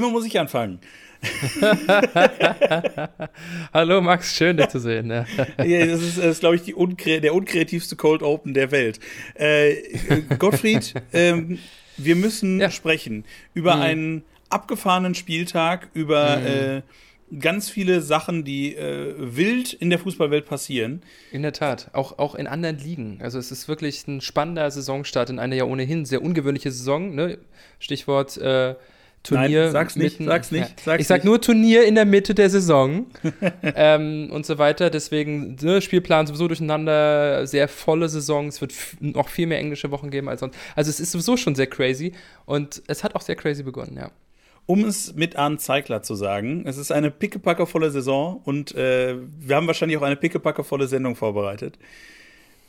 Immer muss ich anfangen. Hallo Max, schön dich zu sehen. Ja. ja das ist, ist glaube ich, unkre der unkreativste Cold Open der Welt. Äh, Gottfried, ähm, wir müssen ja. sprechen über mhm. einen abgefahrenen Spieltag, über mhm. äh, ganz viele Sachen, die äh, wild in der Fußballwelt passieren. In der Tat, auch, auch in anderen Ligen. Also es ist wirklich ein spannender Saisonstart in einer ja ohnehin sehr ungewöhnliche Saison. Ne? Stichwort äh, Turnier. Nein, sag's nicht, mitten, sag's nicht. Sag's ich sag nur Turnier in der Mitte der Saison ähm, und so weiter. Deswegen ne, Spielplan sowieso durcheinander, sehr volle Saison. Es wird noch viel mehr englische Wochen geben als sonst. Also es ist sowieso schon sehr crazy und es hat auch sehr crazy begonnen, ja um es mit Arndt Zeigler zu sagen, es ist eine pickepackervolle Saison und äh, wir haben wahrscheinlich auch eine pickepackervolle Sendung vorbereitet.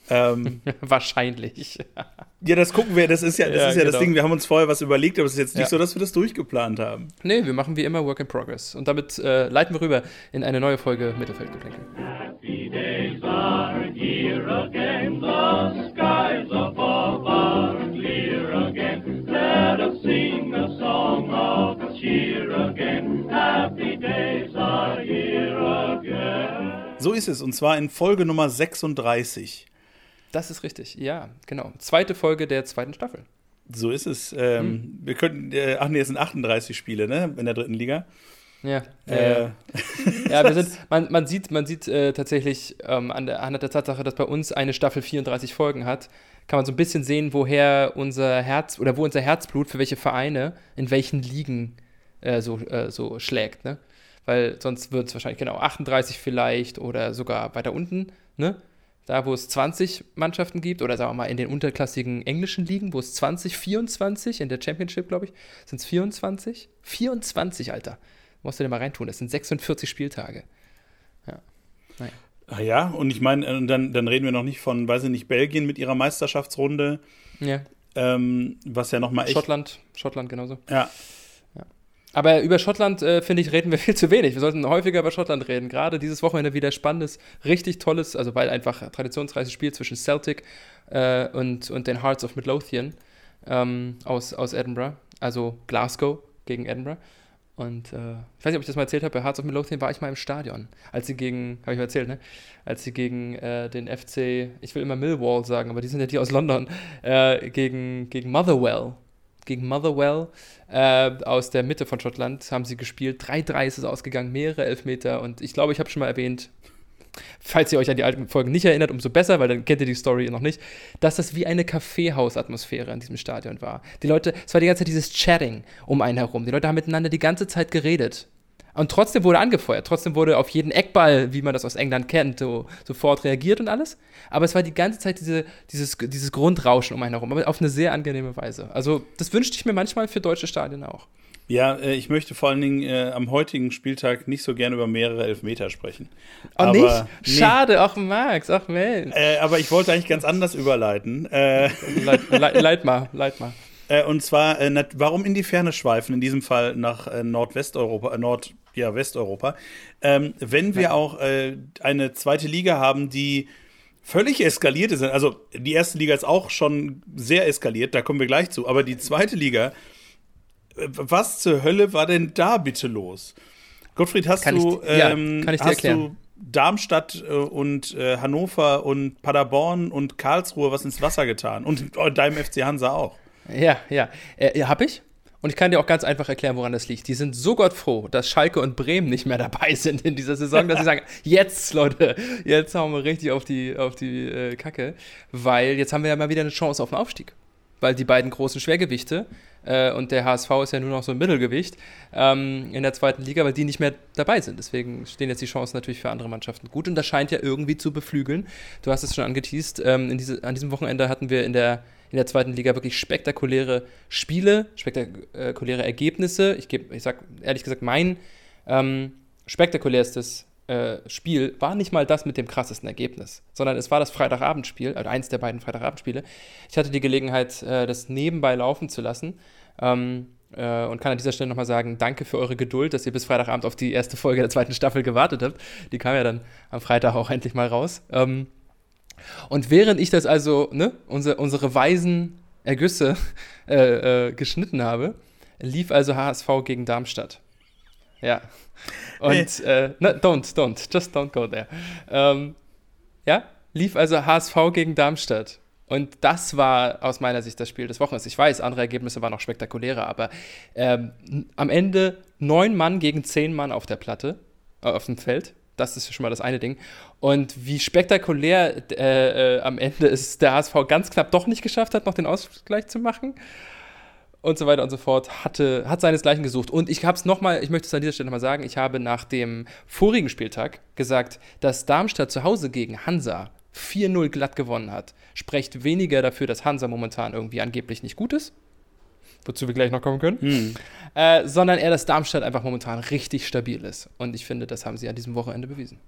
Ähm, wahrscheinlich. ja, das gucken wir, das ist ja das, ja, ist ja genau. das Ding, wir haben uns vorher was überlegt, aber es ist jetzt nicht ja. so, dass wir das durchgeplant haben. Nee, wir machen wie immer Work in Progress. Und damit äh, leiten wir rüber in eine neue Folge Mittelfeldgeplänkel. Happy days are here again, the skies above are clear again. Let us sing a song of cheer again. Happy days are here again. So ist es, und zwar in Folge Nummer 36. Das ist richtig, ja, genau. Zweite Folge der zweiten Staffel. So ist es. Ähm, hm. Wir könnten, äh, ach nee, es sind 38 Spiele, ne, in der dritten Liga. Ja, äh. ja, wir sind, man, man sieht, man sieht äh, tatsächlich ähm, an, der, an der Tatsache, dass bei uns eine Staffel 34 Folgen hat, kann man so ein bisschen sehen, woher unser Herz oder wo unser Herzblut für welche Vereine in welchen Ligen äh, so, äh, so schlägt, ne? Weil sonst wird es wahrscheinlich genau 38 vielleicht oder sogar weiter unten, ne? Da, wo es 20 Mannschaften gibt, oder sagen wir mal in den unterklassigen englischen Ligen, wo es 20, 24, in der Championship, glaube ich, sind es 24. 24, Alter. Musst du dir mal reintun. Das sind 46 Spieltage. Ja. Naja. Ah ja, und ich meine, äh, dann, dann reden wir noch nicht von, weiß ich nicht, Belgien mit ihrer Meisterschaftsrunde. Ja. Ähm, was ja nochmal echt. Schottland, Schottland genauso. Ja, aber über Schottland, äh, finde ich, reden wir viel zu wenig. Wir sollten häufiger über Schottland reden. Gerade dieses Wochenende wieder spannendes, richtig tolles, also weil einfach traditionsreiches Spiel zwischen Celtic äh, und, und den Hearts of Midlothian ähm, aus, aus Edinburgh, also Glasgow gegen Edinburgh. Und äh, ich weiß nicht, ob ich das mal erzählt habe, bei Hearts of Midlothian war ich mal im Stadion, als sie gegen, habe ich mal erzählt, ne? Als sie gegen äh, den FC, ich will immer Millwall sagen, aber die sind ja die aus London, äh, gegen, gegen Motherwell gegen Motherwell äh, aus der Mitte von Schottland haben sie gespielt. 3-3 ist es ausgegangen, mehrere Elfmeter. Und ich glaube, ich habe schon mal erwähnt, falls ihr euch an die alten Folgen nicht erinnert, umso besser, weil dann kennt ihr die Story noch nicht, dass das wie eine Kaffeehausatmosphäre in diesem Stadion war. Die Leute, es war die ganze Zeit dieses Chatting um einen herum. Die Leute haben miteinander die ganze Zeit geredet. Und trotzdem wurde angefeuert. Trotzdem wurde auf jeden Eckball, wie man das aus England kennt, so, sofort reagiert und alles. Aber es war die ganze Zeit diese, dieses, dieses Grundrauschen um einen herum, aber auf eine sehr angenehme Weise. Also, das wünschte ich mir manchmal für deutsche Stadien auch. Ja, äh, ich möchte vor allen Dingen äh, am heutigen Spieltag nicht so gerne über mehrere Elfmeter sprechen. Oh, aber, nicht? Nee. Schade, ach Max, ach Mensch. Äh, aber ich wollte eigentlich ganz anders überleiten. Äh, leit, leit, leit mal, leit mal. Äh, und zwar, äh, warum in die Ferne schweifen, in diesem Fall nach Nordwesteuropa, Nord, ja, Westeuropa, ähm, wenn wir ja. auch äh, eine zweite Liga haben, die völlig eskaliert ist. Also die erste Liga ist auch schon sehr eskaliert, da kommen wir gleich zu. Aber die zweite Liga, äh, was zur Hölle war denn da bitte los? Gottfried, hast kann du, ich, ähm, ich dir hast erklären. du Darmstadt äh, und äh, Hannover und Paderborn und Karlsruhe was ins Wasser getan? Und deinem FC Hansa auch. Ja, ja. Äh, hab ich? Und ich kann dir auch ganz einfach erklären, woran das liegt. Die sind so gottfroh, dass Schalke und Bremen nicht mehr dabei sind in dieser Saison, dass sie sagen, jetzt, Leute, jetzt hauen wir richtig auf die, auf die äh, Kacke, weil jetzt haben wir ja mal wieder eine Chance auf den Aufstieg. Weil die beiden großen Schwergewichte äh, und der HSV ist ja nur noch so ein Mittelgewicht ähm, in der zweiten Liga, weil die nicht mehr dabei sind. Deswegen stehen jetzt die Chancen natürlich für andere Mannschaften gut und das scheint ja irgendwie zu beflügeln. Du hast es schon angeteased. Ähm, diese, an diesem Wochenende hatten wir in der in der zweiten Liga wirklich spektakuläre Spiele, spektakuläre Ergebnisse. Ich, geb, ich sag ehrlich gesagt, mein ähm, spektakulärstes äh, Spiel war nicht mal das mit dem krassesten Ergebnis, sondern es war das Freitagabendspiel, also eins der beiden Freitagabendspiele. Ich hatte die Gelegenheit, äh, das nebenbei laufen zu lassen. Ähm, äh, und kann an dieser Stelle nochmal sagen, danke für eure Geduld, dass ihr bis Freitagabend auf die erste Folge der zweiten Staffel gewartet habt. Die kam ja dann am Freitag auch endlich mal raus. Ähm, und während ich das also, ne, unsere, unsere weisen Ergüsse äh, äh, geschnitten habe, lief also HSV gegen Darmstadt. Ja. Und äh, na, don't, don't, just don't go there. Ähm, ja, lief also HSV gegen Darmstadt. Und das war aus meiner Sicht das Spiel des Wochenendes. Ich weiß, andere Ergebnisse waren noch spektakulärer, aber ähm, am Ende neun Mann gegen zehn Mann auf der Platte, äh, auf dem Feld. Das ist schon mal das eine Ding. Und wie spektakulär äh, äh, am Ende ist der HSV ganz knapp doch nicht geschafft hat, noch den Ausgleich zu machen und so weiter und so fort, hatte, hat seinesgleichen gesucht. Und ich habe es nochmal, ich möchte es an dieser Stelle nochmal sagen, ich habe nach dem vorigen Spieltag gesagt, dass Darmstadt zu Hause gegen Hansa 4-0 glatt gewonnen hat. Spricht weniger dafür, dass Hansa momentan irgendwie angeblich nicht gut ist, wozu wir gleich noch kommen können, hm. äh, sondern eher, dass Darmstadt einfach momentan richtig stabil ist. Und ich finde, das haben sie an diesem Wochenende bewiesen.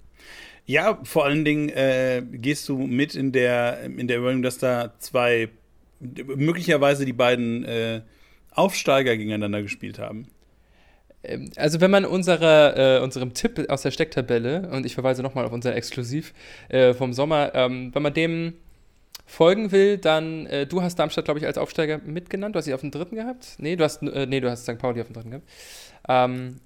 Ja, vor allen Dingen äh, gehst du mit in der, in der Überlegung, dass da zwei, möglicherweise die beiden äh, Aufsteiger gegeneinander gespielt haben. Ähm, also wenn man unsere, äh, unserem Tipp aus der Stecktabelle, und ich verweise nochmal auf unser Exklusiv äh, vom Sommer, ähm, wenn man dem folgen will, dann, äh, du hast Darmstadt, glaube ich, als Aufsteiger mitgenannt. Du hast sie auf dem dritten gehabt? Nee, du hast, äh, nee, du hast St. Pauli auf dem dritten gehabt. Ähm,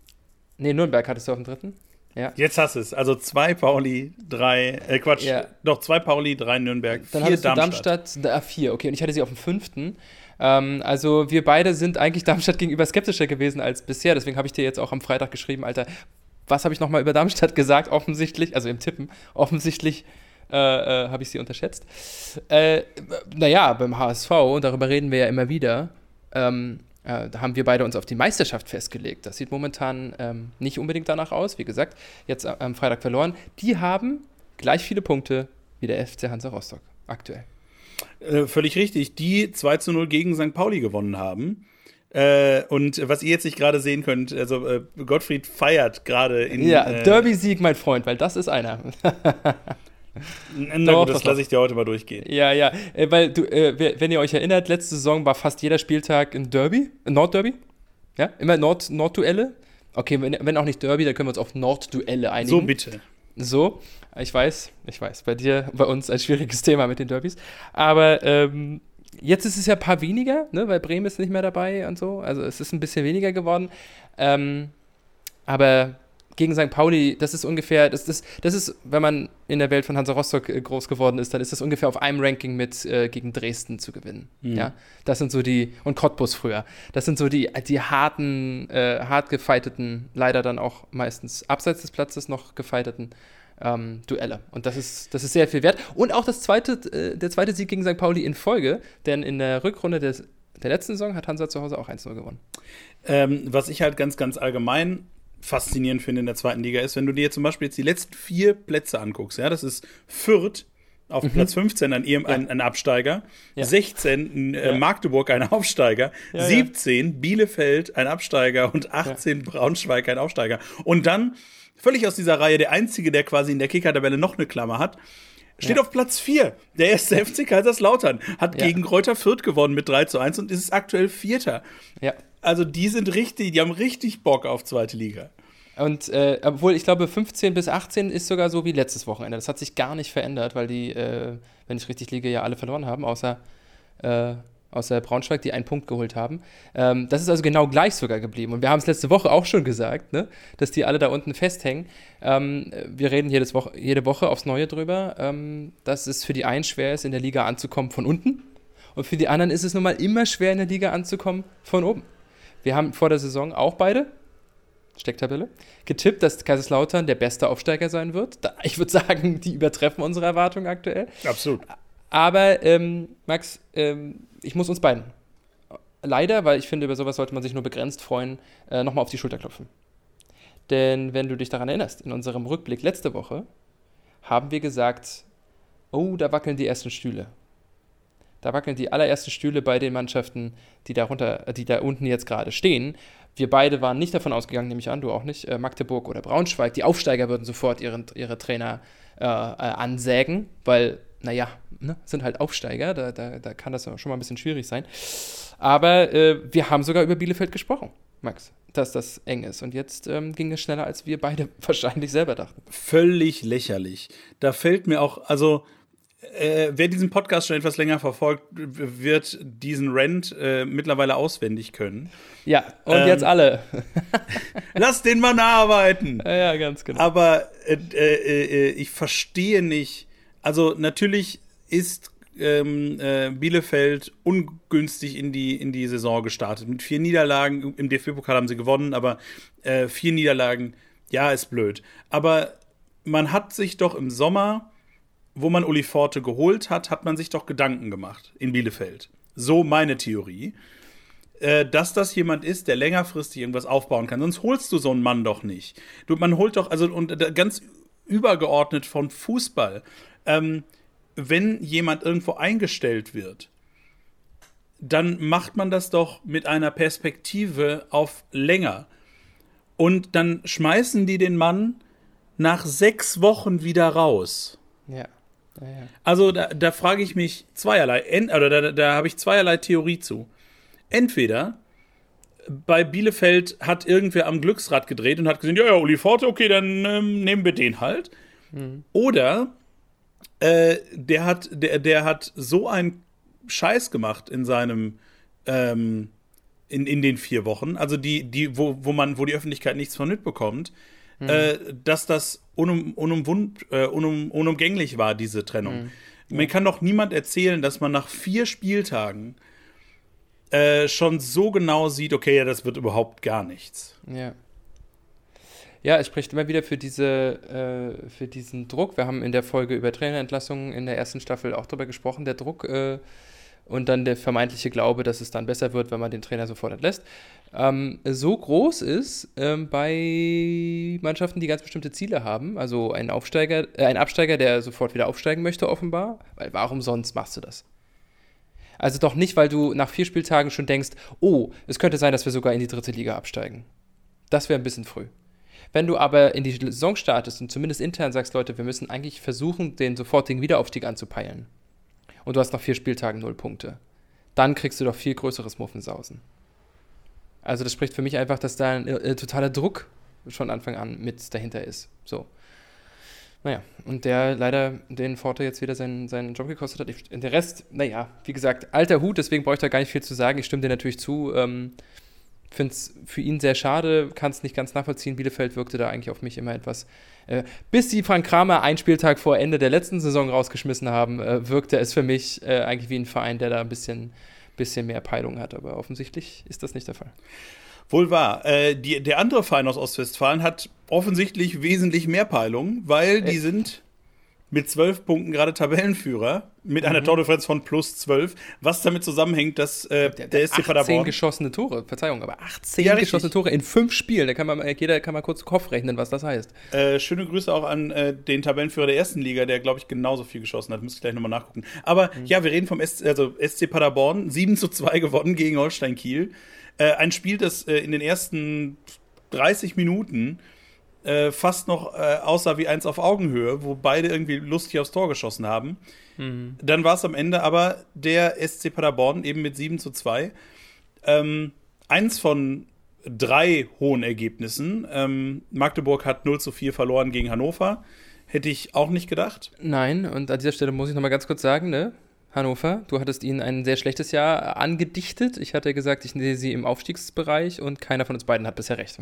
nee, Nürnberg hattest du auf dem dritten. Ja. Jetzt hast du es. Also zwei Pauli, drei, äh, Quatsch, ja. doch zwei Pauli, drei Nürnberg, dann vier Darmstadt. Darmstadt, da, vier, okay. Und ich hatte sie auf dem fünften. Ähm, also wir beide sind eigentlich Darmstadt gegenüber skeptischer gewesen als bisher. Deswegen habe ich dir jetzt auch am Freitag geschrieben, Alter, was habe ich nochmal über Darmstadt gesagt? Offensichtlich, also im Tippen, offensichtlich äh, äh, habe ich sie unterschätzt. Äh, naja, beim HSV, und darüber reden wir ja immer wieder, ähm, äh, da haben wir beide uns auf die Meisterschaft festgelegt. Das sieht momentan ähm, nicht unbedingt danach aus. Wie gesagt, jetzt am Freitag verloren. Die haben gleich viele Punkte wie der FC Hansa Rostock aktuell. Äh, völlig richtig, die 2 zu 0 gegen St. Pauli gewonnen haben. Äh, und was ihr jetzt nicht gerade sehen könnt, also äh, Gottfried feiert gerade in. Ja, äh, Derby-Sieg, mein Freund, weil das ist einer. Na gut, das lasse ich dir heute mal durchgehen. Ja, ja, äh, weil du, äh, wenn ihr euch erinnert, letzte Saison war fast jeder Spieltag ein Derby, ein Nordderby. Ja, immer Nord Nordduelle. Okay, wenn, wenn auch nicht Derby, dann können wir uns auf Nordduelle einigen. So bitte. So, ich weiß, ich weiß, bei dir, bei uns ein schwieriges Thema mit den Derbys. Aber ähm, jetzt ist es ja ein paar weniger, ne, weil Bremen ist nicht mehr dabei und so. Also es ist ein bisschen weniger geworden. Ähm, aber gegen St. Pauli, das ist ungefähr, das, das, das ist, wenn man in der Welt von Hansa Rostock äh, groß geworden ist, dann ist das ungefähr auf einem Ranking mit äh, gegen Dresden zu gewinnen. Mhm. Ja, das sind so die, und Cottbus früher, das sind so die, die harten, äh, hart gefeiteten, leider dann auch meistens abseits des Platzes noch gefeiteten ähm, Duelle. Und das ist, das ist sehr viel wert. Und auch das zweite, äh, der zweite Sieg gegen St. Pauli in Folge, denn in der Rückrunde des, der letzten Saison hat Hansa zu Hause auch 1-0 gewonnen. Ähm, was ich halt ganz, ganz allgemein faszinierend finde in der zweiten Liga ist, wenn du dir zum Beispiel jetzt die letzten vier Plätze anguckst, ja, das ist Fürth, auf mhm. Platz 15 ein, ja. ein, ein Absteiger, ja. 16 äh, ja. Magdeburg ein Aufsteiger, 17 Bielefeld ein Absteiger und 18 Braunschweig ein Aufsteiger. Und dann völlig aus dieser Reihe, der einzige, der quasi in der Kicker-Tabelle noch eine Klammer hat, steht auf Platz 4. Der erste FC Kaiserslautern hat gegen Kräuter Fürth gewonnen mit 3 zu 1 und ist aktuell Vierter. Ja. Also die sind richtig, die haben richtig Bock auf zweite Liga. Und äh, obwohl ich glaube, 15 bis 18 ist sogar so wie letztes Wochenende. Das hat sich gar nicht verändert, weil die, äh, wenn ich richtig liege, ja alle verloren haben, außer äh, aus der Braunschweig, die einen Punkt geholt haben. Ähm, das ist also genau gleich sogar geblieben. Und wir haben es letzte Woche auch schon gesagt, ne? dass die alle da unten festhängen. Ähm, wir reden jedes Woche, jede Woche aufs Neue drüber, ähm, dass es für die einen schwer ist, in der Liga anzukommen von unten. Und für die anderen ist es nun mal immer schwer, in der Liga anzukommen von oben. Wir haben vor der Saison auch beide, Stecktabelle, getippt, dass Kaiserslautern der beste Aufsteiger sein wird. Ich würde sagen, die übertreffen unsere Erwartungen aktuell. Absolut. Aber, ähm, Max, ähm, ich muss uns beiden leider, weil ich finde, über sowas sollte man sich nur begrenzt freuen, äh, nochmal auf die Schulter klopfen. Denn wenn du dich daran erinnerst, in unserem Rückblick letzte Woche haben wir gesagt, oh, da wackeln die ersten Stühle. Da wackeln die allerersten Stühle bei den Mannschaften, die, darunter, die da unten jetzt gerade stehen. Wir beide waren nicht davon ausgegangen, nehme ich an, du auch nicht, äh, Magdeburg oder Braunschweig. Die Aufsteiger würden sofort ihren, ihre Trainer äh, äh, ansägen, weil naja, ne, sind halt Aufsteiger, da, da, da kann das schon mal ein bisschen schwierig sein. Aber äh, wir haben sogar über Bielefeld gesprochen, Max, dass das eng ist. Und jetzt ähm, ging es schneller, als wir beide wahrscheinlich selber dachten. Völlig lächerlich. Da fällt mir auch, also Äh, wer diesen Podcast schon etwas länger verfolgt, wird diesen Rant äh, mittlerweile auswendig können. Ja, und ähm, jetzt alle. lass den Mann arbeiten. Ja, ja ganz genau. Aber äh, äh, äh, ich verstehe nicht. Also natürlich ist ähm, äh, Bielefeld ungünstig in die, in die Saison gestartet. Mit vier Niederlagen, im DFB-Pokal haben sie gewonnen, aber vier Niederlagen, ja, ist blöd. Aber man hat sich doch im Sommer wo man Uli Forte geholt hat, hat man sich doch Gedanken gemacht in Bielefeld. So meine Theorie. Äh, dass das jemand ist, der längerfristig irgendwas aufbauen kann. Sonst holst du so einen Mann doch nicht. Du, man holt doch, also und äh, ganz übergeordnet von Fußball, ähm, wenn jemand irgendwo eingestellt wird, dann macht man das doch mit einer Perspektive auf länger. Und dann schmeißen die den Mann nach sechs Wochen wieder raus. Ja. Also da, da frage ich mich zweierlei, oder da, da habe ich zweierlei Theorie zu. Entweder bei Bielefeld hat irgendwer am Glücksrad gedreht und hat gesagt, ja, ja, Uli Forte, okay, dann ähm, nehmen wir den halt. Mhm. Oder äh, der, hat, der, der hat so einen Scheiß gemacht in seinem ähm, in, in den vier Wochen, also die, die, wo, wo man, wo die Öffentlichkeit nichts von mitbekommt, mhm. äh, dass das unum, unum, äh, unum, unumgänglich war, diese Trennung. Mhm. Mir kann doch niemand erzählen, dass man nach vier Spieltagen äh, schon so genau sieht, okay, ja, das wird überhaupt gar nichts. Ja. Ja, es spricht immer wieder für, diese, äh, für diesen Druck. Wir haben in der Folge über Trainerentlassungen in der ersten Staffel auch darüber gesprochen, der Druck äh, und dann der vermeintliche Glaube, dass es dann besser wird, wenn man den Trainer sofort entlässt ähm, so groß ist ähm, bei Mannschaften, die ganz bestimmte Ziele haben. Also ein Aufsteiger, äh, ein Absteiger, der sofort wieder aufsteigen möchte, offenbar. Weil warum sonst machst du das? Also doch nicht, weil du nach vier Spieltagen schon denkst, oh, es könnte sein, dass wir sogar in die dritte Liga absteigen. Das wäre ein bisschen früh. Wenn du aber in die Saison startest und zumindest intern sagst, Leute, wir müssen eigentlich versuchen, den sofortigen Wiederaufstieg anzupeilen. Und du hast nach vier Spieltagen null Punkte. Dann kriegst du doch viel größeres Muffensausen. Also das spricht für mich einfach, dass da ein äh, totaler Druck von Anfang an mit dahinter ist. So. Naja, und der leider den Forte jetzt wieder seinen, seinen Job gekostet hat. Ich, der Rest, naja, wie gesagt, alter Hut, deswegen brauche ich da gar nicht viel zu sagen. Ich stimme dir natürlich zu. Ähm, Finde es für ihn sehr schade, kann es nicht ganz nachvollziehen. Bielefeld wirkte da eigentlich auf mich immer etwas. Äh, bis die Frank Kramer einen Spieltag vor Ende der letzten Saison rausgeschmissen haben, äh, wirkte es für mich äh, eigentlich wie ein Verein, der da ein bisschen bisschen mehr Peilung hat. Aber offensichtlich ist das nicht der Fall. Wohl wahr. Äh, die, der andere Verein aus Ostwestfalen hat offensichtlich wesentlich mehr Peilung, weil die äh. sind mit zwölf Punkten gerade Tabellenführer, mit einer mhm. Tordifferenz von plus zwölf, was damit zusammenhängt, dass äh, der, der, SC Paderborn. 18 geschossene Tore, Verzeihung, aber 18 ja, geschossene Tore in fünf Spielen. Da kann man, jeder kann mal kurz Kopf rechnen, was das heißt. Äh, schöne Grüße auch an äh, den Tabellenführer der ersten Liga, der, glaube ich, genauso viel geschossen hat. Müsste ich gleich nochmal nachgucken. Aber mhm. ja, wir reden vom SC, also SC Paderborn, 7 zu 2 gewonnen gegen Holstein Kiel. Äh, ein Spiel, das äh, in den ersten 30 Minuten äh, fast noch äh, aussah wie eins auf Augenhöhe, wo beide irgendwie lustig aufs Tor geschossen haben. Mhm. Dann war es am Ende aber der SC Paderborn eben mit 7 zu 2. Ähm, eins von drei hohen Ergebnissen. Ähm, Magdeburg hat 0 zu 4 verloren gegen Hannover. Hätte ich auch nicht gedacht. Nein, und an dieser Stelle muss ich noch mal ganz kurz sagen, ne? Hannover. Du hattest ihnen ein sehr schlechtes Jahr angedichtet. Ich hatte gesagt, ich sehe sie im Aufstiegsbereich und keiner von uns beiden hat bisher recht.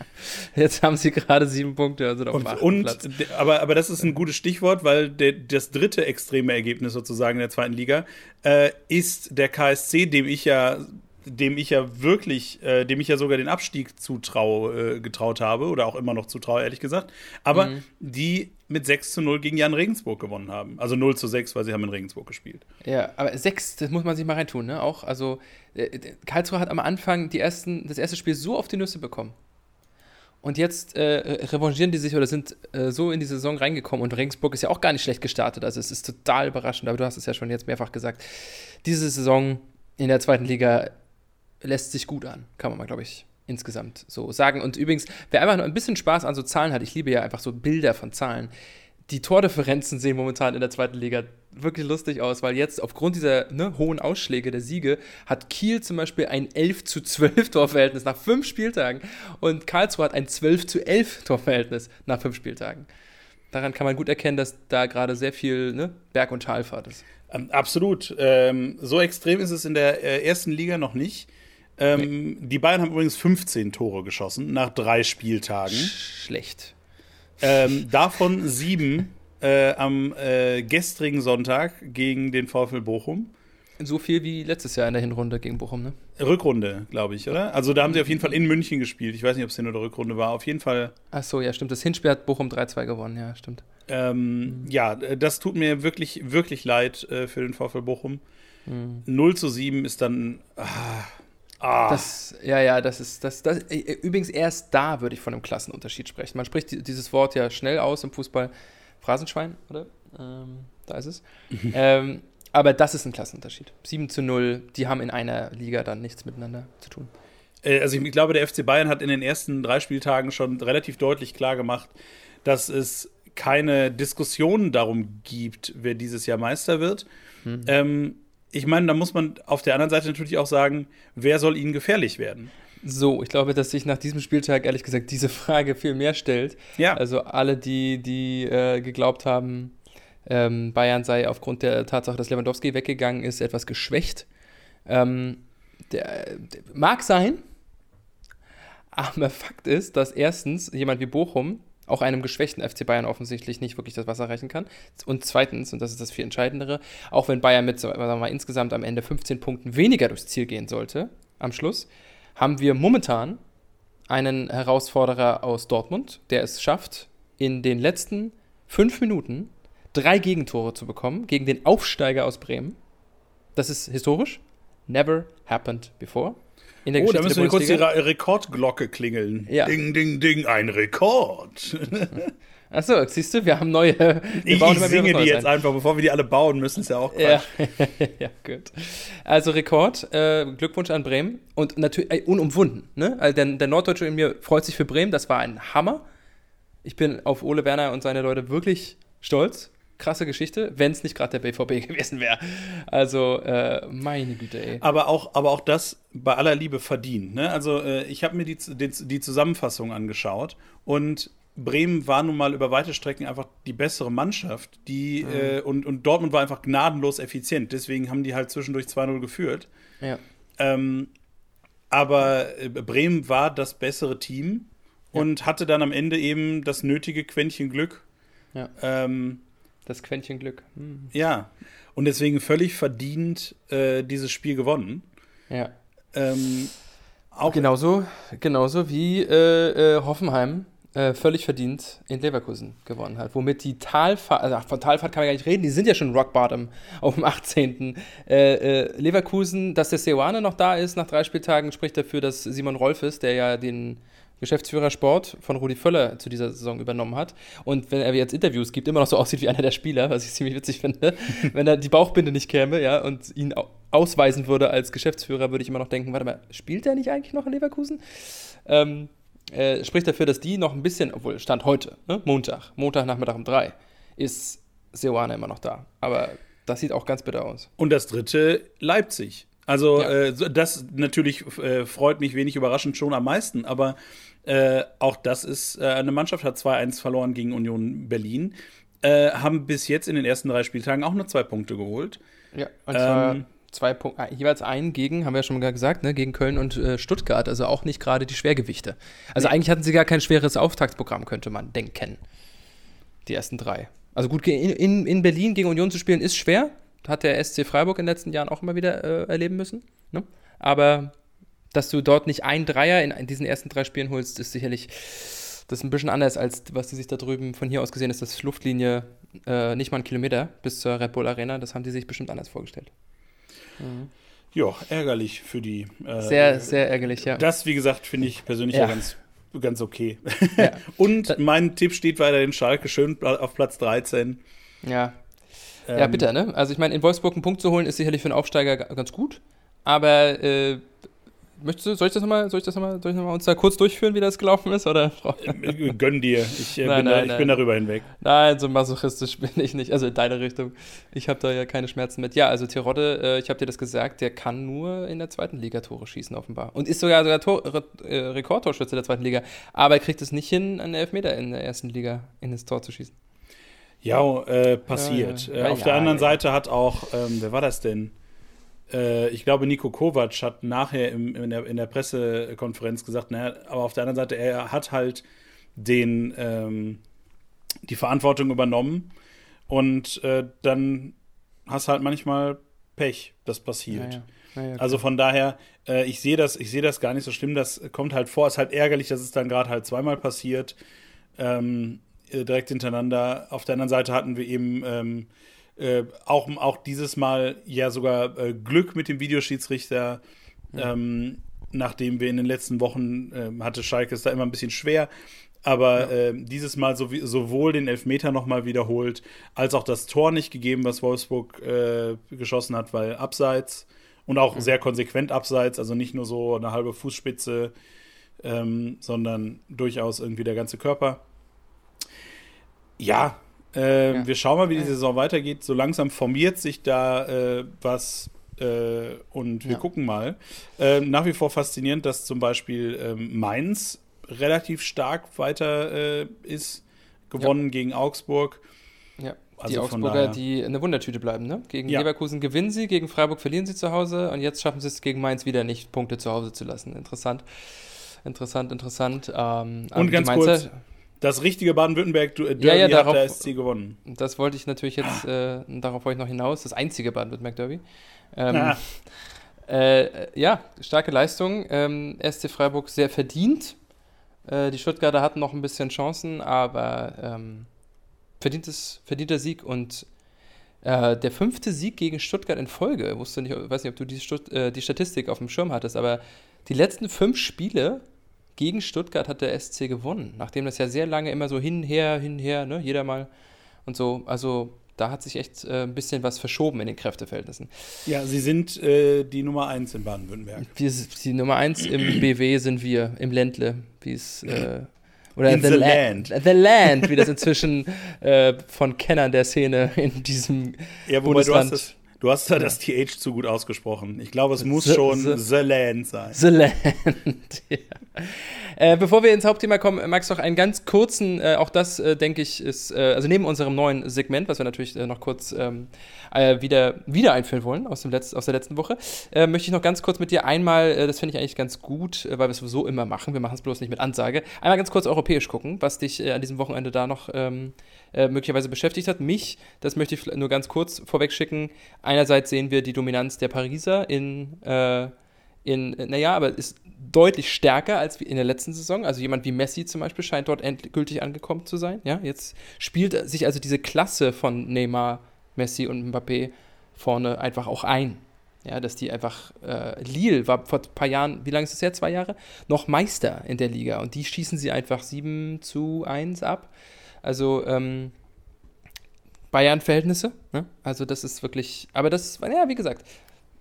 Jetzt haben sie gerade sieben Punkte, also auf und, und Platz. Aber, aber das ist ein gutes Stichwort, weil der, das dritte extreme Ergebnis sozusagen in der zweiten Liga äh, ist der KSC, dem ich ja dem ich ja wirklich, äh, dem ich ja sogar den Abstieg zutrau, äh, getraut habe oder auch immer noch zutraue, ehrlich gesagt. Aber mhm. die mit 6 zu 0 gegen Jan Regensburg gewonnen haben. Also 0 zu 6, weil sie haben in Regensburg gespielt. Ja, aber 6, das muss man sich mal reintun, ne? Auch, also äh, Karlsruhe hat am Anfang die ersten, das erste Spiel so auf die Nüsse bekommen. Und jetzt äh, revanchieren die sich oder sind äh, so in die Saison reingekommen. Und Regensburg ist ja auch gar nicht schlecht gestartet. Also es ist total überraschend, aber du hast es ja schon jetzt mehrfach gesagt. Diese Saison in der zweiten Liga lässt sich gut an, kann man mal, glaube ich, insgesamt so sagen. Und übrigens, wer einfach nur ein bisschen Spaß an so Zahlen hat, ich liebe ja einfach so Bilder von Zahlen. Die Tordifferenzen sehen momentan in der zweiten Liga wirklich lustig aus, weil jetzt aufgrund dieser ne, hohen Ausschläge der Siege hat Kiel zum Beispiel ein 11 zu 12 Torverhältnis nach fünf Spieltagen und Karlsruhe hat ein 12 zu 11 Torverhältnis nach fünf Spieltagen. daran kann man gut erkennen, dass da gerade sehr viel ne, Berg- und Talfahrt ist. Ähm, absolut. Ähm, so extrem ist es in der äh, ersten Liga noch nicht. Ähm, nee. Die Bayern haben übrigens 15 Tore geschossen nach drei Spieltagen. Schlecht. Ähm, davon sieben äh, am äh, gestrigen Sonntag gegen den VfL Bochum. So viel wie letztes Jahr in der Hinrunde gegen Bochum, ne? Rückrunde, glaube ich, oder? Also da haben sie auf jeden Fall in München gespielt. Ich weiß nicht, ob es in der Rückrunde war. Auf jeden Fall. Ach so, ja, stimmt. Das Hinspiel hat Bochum 3-2 gewonnen, ja, stimmt. Ähm, mhm. Ja, das tut mir wirklich, wirklich leid äh, für den VfL Bochum. Mhm. 0 zu 7 ist dann. Ah, ah. Das, ja, ja, das ist. Das, das, äh, übrigens, erst da würde ich von einem Klassenunterschied sprechen. Man spricht dieses Wort ja schnell aus im Fußball. Phrasenschwein, oder? Ähm, da ist es. ähm, aber das ist ein Klassenunterschied. 7 zu 0, die haben in einer Liga dann nichts miteinander zu tun. Äh, also ich glaube, der FC Bayern hat in den ersten drei Spieltagen schon relativ deutlich klar gemacht, dass es keine Diskussionen darum gibt, wer dieses Jahr Meister wird. Mhm. Ähm, ich meine, da muss man auf der anderen Seite natürlich auch sagen, wer soll ihnen gefährlich werden? So, ich glaube, dass sich nach diesem Spieltag ehrlich gesagt diese Frage viel mehr stellt. Ja. Also alle, die, die äh, geglaubt haben, ähm, Bayern sei aufgrund der Tatsache, dass Lewandowski weggegangen ist, etwas geschwächt. Ähm, der, der, mag sein, aber Fakt ist, dass erstens jemand wie Bochum auch einem geschwächten FC Bayern offensichtlich nicht wirklich das Wasser reichen kann. Und zweitens, und das ist das viel Entscheidendere, auch wenn Bayern mit sagen wir mal, insgesamt am Ende 15 Punkten weniger durchs Ziel gehen sollte, am Schluss, haben wir momentan einen Herausforderer aus Dortmund, der es schafft, in den letzten fünf Minuten drei Gegentore zu bekommen gegen den Aufsteiger aus Bremen. Das ist historisch. Never happened before. In der oh, Geschichte da müssen wir kurz die Rekordglocke klingeln. Ja. Ding, ding, ding, ein Rekord. Achso, siehst du, wir haben neue. Wir ich, ich singe die jetzt ein. einfach, bevor wir die alle bauen müssen, ist ja auch Quatsch. Ja, ja gut. Also Rekord, äh, Glückwunsch an Bremen und natürlich äh, unumwunden. Ne? Also der, der Norddeutsche in mir freut sich für Bremen, das war ein Hammer. Ich bin auf Ole Werner und seine Leute wirklich stolz krasse Geschichte, wenn es nicht gerade der BVB gewesen wäre. Also, äh, meine Güte, ey. Aber auch, aber auch das bei aller Liebe verdient. Ne? Also, äh, ich habe mir die, die, die, Zusammenfassung angeschaut und Bremen war nun mal über weite Strecken einfach die bessere Mannschaft. Die, mhm. äh, und, und Dortmund war einfach gnadenlos effizient. Deswegen haben die halt zwischendurch 2-0 geführt. Ja. Ähm, aber äh, Bremen war das bessere Team ja. und hatte dann am Ende eben das nötige Quäntchen Glück. Ja. Ähm, das Quäntchen Glück. Hm. Ja, und deswegen völlig verdient äh, dieses Spiel gewonnen. Ja. Ähm, auch genauso, genauso wie äh, äh, Hoffenheim äh, völlig verdient in Leverkusen gewonnen hat. Womit die Talfahrt, also von Talfahrt kann man gar nicht reden, die sind ja schon Rock Bottom auf dem 18. Äh, äh, Leverkusen, dass der Seoane noch da ist nach drei Spieltagen, spricht dafür, dass Simon Rolfes, der ja den Geschäftsführer Sport von Rudi Völler zu dieser Saison übernommen hat. Und wenn er jetzt Interviews gibt, immer noch so aussieht wie einer der Spieler, was ich ziemlich witzig finde. wenn er die Bauchbinde nicht käme, ja, und ihn ausweisen würde als Geschäftsführer, würde ich immer noch denken, warte mal, spielt er nicht eigentlich noch in Leverkusen? Ähm, äh, spricht dafür, dass die noch ein bisschen, obwohl Stand heute, ne, Montag, Montagnachmittag um drei, ist Seoane immer noch da. Aber das sieht auch ganz bitter aus. Und das dritte, Leipzig. Also ja. äh, das natürlich äh, freut mich wenig überraschend schon am meisten, aber äh, auch das ist, äh, eine Mannschaft hat 2-1 verloren gegen Union Berlin, äh, haben bis jetzt in den ersten drei Spieltagen auch nur zwei Punkte geholt. Ja, und zwar ähm, zwei Punkte, äh, jeweils einen gegen, haben wir ja schon mal gesagt, ne, gegen Köln und Stuttgart, also auch nicht gerade die Schwergewichte. Also nee. eigentlich hatten sie gar kein schweres Auftaktsprogramm, könnte man denken. Die ersten drei. Also gut, in, in Berlin gegen Union zu spielen ist schwer, hat der SC Freiburg in den letzten Jahren auch immer wieder äh, erleben müssen. Ne? Aber dass du dort nicht ein Dreier in, in, diesen ersten drei Spielen holst, ist sicherlich das ist ein bisschen anders, als was die sich da drüben von hier aus gesehen ist, das Luftlinie äh, nicht mal ein Kilometer bis zur Red Bull Arena. Das haben die sich bestimmt anders vorgestellt. Mhm. Ja, ärgerlich für die. Äh, sehr, sehr ärgerlich, ja. Das, wie gesagt, finde ich persönlich ja. ja ganz, ganz okay. Ja. Und mein Tipp steht weiterhin Schalke schön auf Platz 13. Ja, ähm, ja, bitter, ne? Also ich meine, in Wolfsburg einen Punkt zu holen, ist sicherlich für einen Aufsteiger ganz gut. Aber äh, möchtest du, soll ich das nochmal, soll ich das nochmal, soll ich nochmal uns da kurz durchführen, wie das gelaufen ist? Oder? Äh, gönn dir. Ich, äh, nein, bin, nein, da, ich nein. bin darüber hinweg. Nein, so masochistisch bin ich nicht. Also in deine Richtung. Ich habe da ja keine Schmerzen mit. Ja, also Tirode, äh, ich habe dir das gesagt, der kann nur in der zweiten Liga Tore schießen, offenbar. Und ist sogar, sogar Tor, äh, Rekordtorschütze der zweiten Liga. Aber er kriegt es nicht hin, einen Elfmeter in der ersten Liga in das Tor zu schießen. Ja, äh, passiert. Ja, ja. Äh, auf der anderen. Seite hat auch, ähm, wer war das denn? Äh, ich glaube, Nico Kovac hat nachher im, in, der, in der Pressekonferenz gesagt, naja, aber auf der anderen Seite, er hat halt den, ähm, die Verantwortung übernommen und äh, dann hast halt manchmal Pech, das passiert. Ja, Also von daher, äh, ich sehe das, ich sehe das gar nicht so schlimm. Das kommt halt vor. Ist halt ärgerlich, dass es dann gerade halt zweimal passiert, ähm, äh, direkt hintereinander. Auf der anderen Seite hatten wir eben ähm, äh, auch, auch dieses Mal ja sogar äh, Glück mit dem Videoschiedsrichter. Ähm, nachdem wir in den letzten Wochen ähm, hatte Schalke es da immer ein bisschen schwer. Aber ähm, dieses Mal sowie, sowohl den Elfmeter nochmal wiederholt, als auch das Tor nicht gegeben, was Wolfsburg äh, geschossen hat, weil abseits und auch sehr konsequent abseits, also nicht nur so eine halbe Fußspitze, ähm, sondern durchaus irgendwie der ganze Körper. Ja, äh, Ja. wir schauen mal, wie die Ja. Saison weitergeht. So langsam formiert sich da äh, was äh, und wir Ja. gucken mal. Ähm, nach wie vor faszinierend, dass zum Beispiel ähm, Mainz relativ stark weiter äh, ist, gewonnen gegen Augsburg. Ja, Also die Augsburger, die eine Wundertüte bleiben, ne? Gegen Ja. Leverkusen gewinnen sie, gegen Freiburg verlieren sie zu Hause und jetzt schaffen sie es gegen Mainz wieder nicht, Punkte zu Hause zu lassen. Interessant. Interessant, interessant. Ähm, Und ganz Mainzer- kurz, Das richtige Baden-Württemberg-Derby Ja, ja, hat darauf- der SC gewonnen. Das wollte ich natürlich jetzt, äh, darauf wollte ich noch hinaus, das einzige Baden-Württemberg-Derby. Ähm, Ah. äh, ja, starke Leistung. Ähm, SC Freiburg sehr verdient. Äh, die Stuttgarter hatten noch ein bisschen Chancen, aber ähm, verdientes, verdienter Sieg und äh, der fünfte Sieg gegen Stuttgart in Folge. Wusste nicht, weiß nicht, ob du die, Stutt äh, die Statistik auf dem Schirm hattest, aber die letzten fünf Spiele gegen Stuttgart hat der SC gewonnen, nachdem das ja sehr lange immer so hinher, hinher, ne, jeder mal und so. Also da hat sich echt äh, ein bisschen was verschoben in den Kräfteverhältnissen. Ja, sie sind äh, die Nummer 1 in Baden-Württemberg. Die Nummer eins im BW sind wir, im Ländle, wie es äh, oder In the La- land. The Land, wie das inzwischen äh, von Kennern der Szene in diesem Ja, wobei du Bundesland. hast, das, du hast da das TH zu gut ausgesprochen. Ich glaube, es muss The- schon the- The Land sein. The Land. ja. äh, bevor wir ins Hauptthema kommen, Max, noch einen ganz kurzen, äh, auch das, äh, denke ich, ist, äh, also neben unserem neuen Segment, was wir natürlich äh, noch kurz ähm, äh, wieder, wieder einführen wollen aus, dem Letz-, aus der letzten Woche, äh, möchte ich noch ganz kurz mit dir einmal, äh, das finde ich eigentlich ganz gut, äh, weil wir es sowieso immer machen, wir machen es bloß nicht mit Ansage, einmal ganz kurz europäisch gucken, was dich äh, an diesem Wochenende da noch ähm, äh, möglicherweise beschäftigt hat. Mich, das möchte ich nur ganz kurz vorweg schicken, einerseits sehen wir die Dominanz der Pariser in äh, in, naja, aber ist deutlich stärker als in der letzten Saison. Also jemand wie Messi zum Beispiel scheint dort endgültig angekommen zu sein. Ja, jetzt spielt sich also diese Klasse von Neymar, Messi und Mbappé vorne einfach auch ein. Ja, dass die einfach, äh, Lille war vor ein paar Jahren, wie lange ist es her? Zwei Jahre? Noch Meister in der Liga und die schießen sie einfach 7 zu 1 ab. Also, ähm, Bayern-Verhältnisse. Ne? Also, das ist wirklich, aber das, ja, wie gesagt,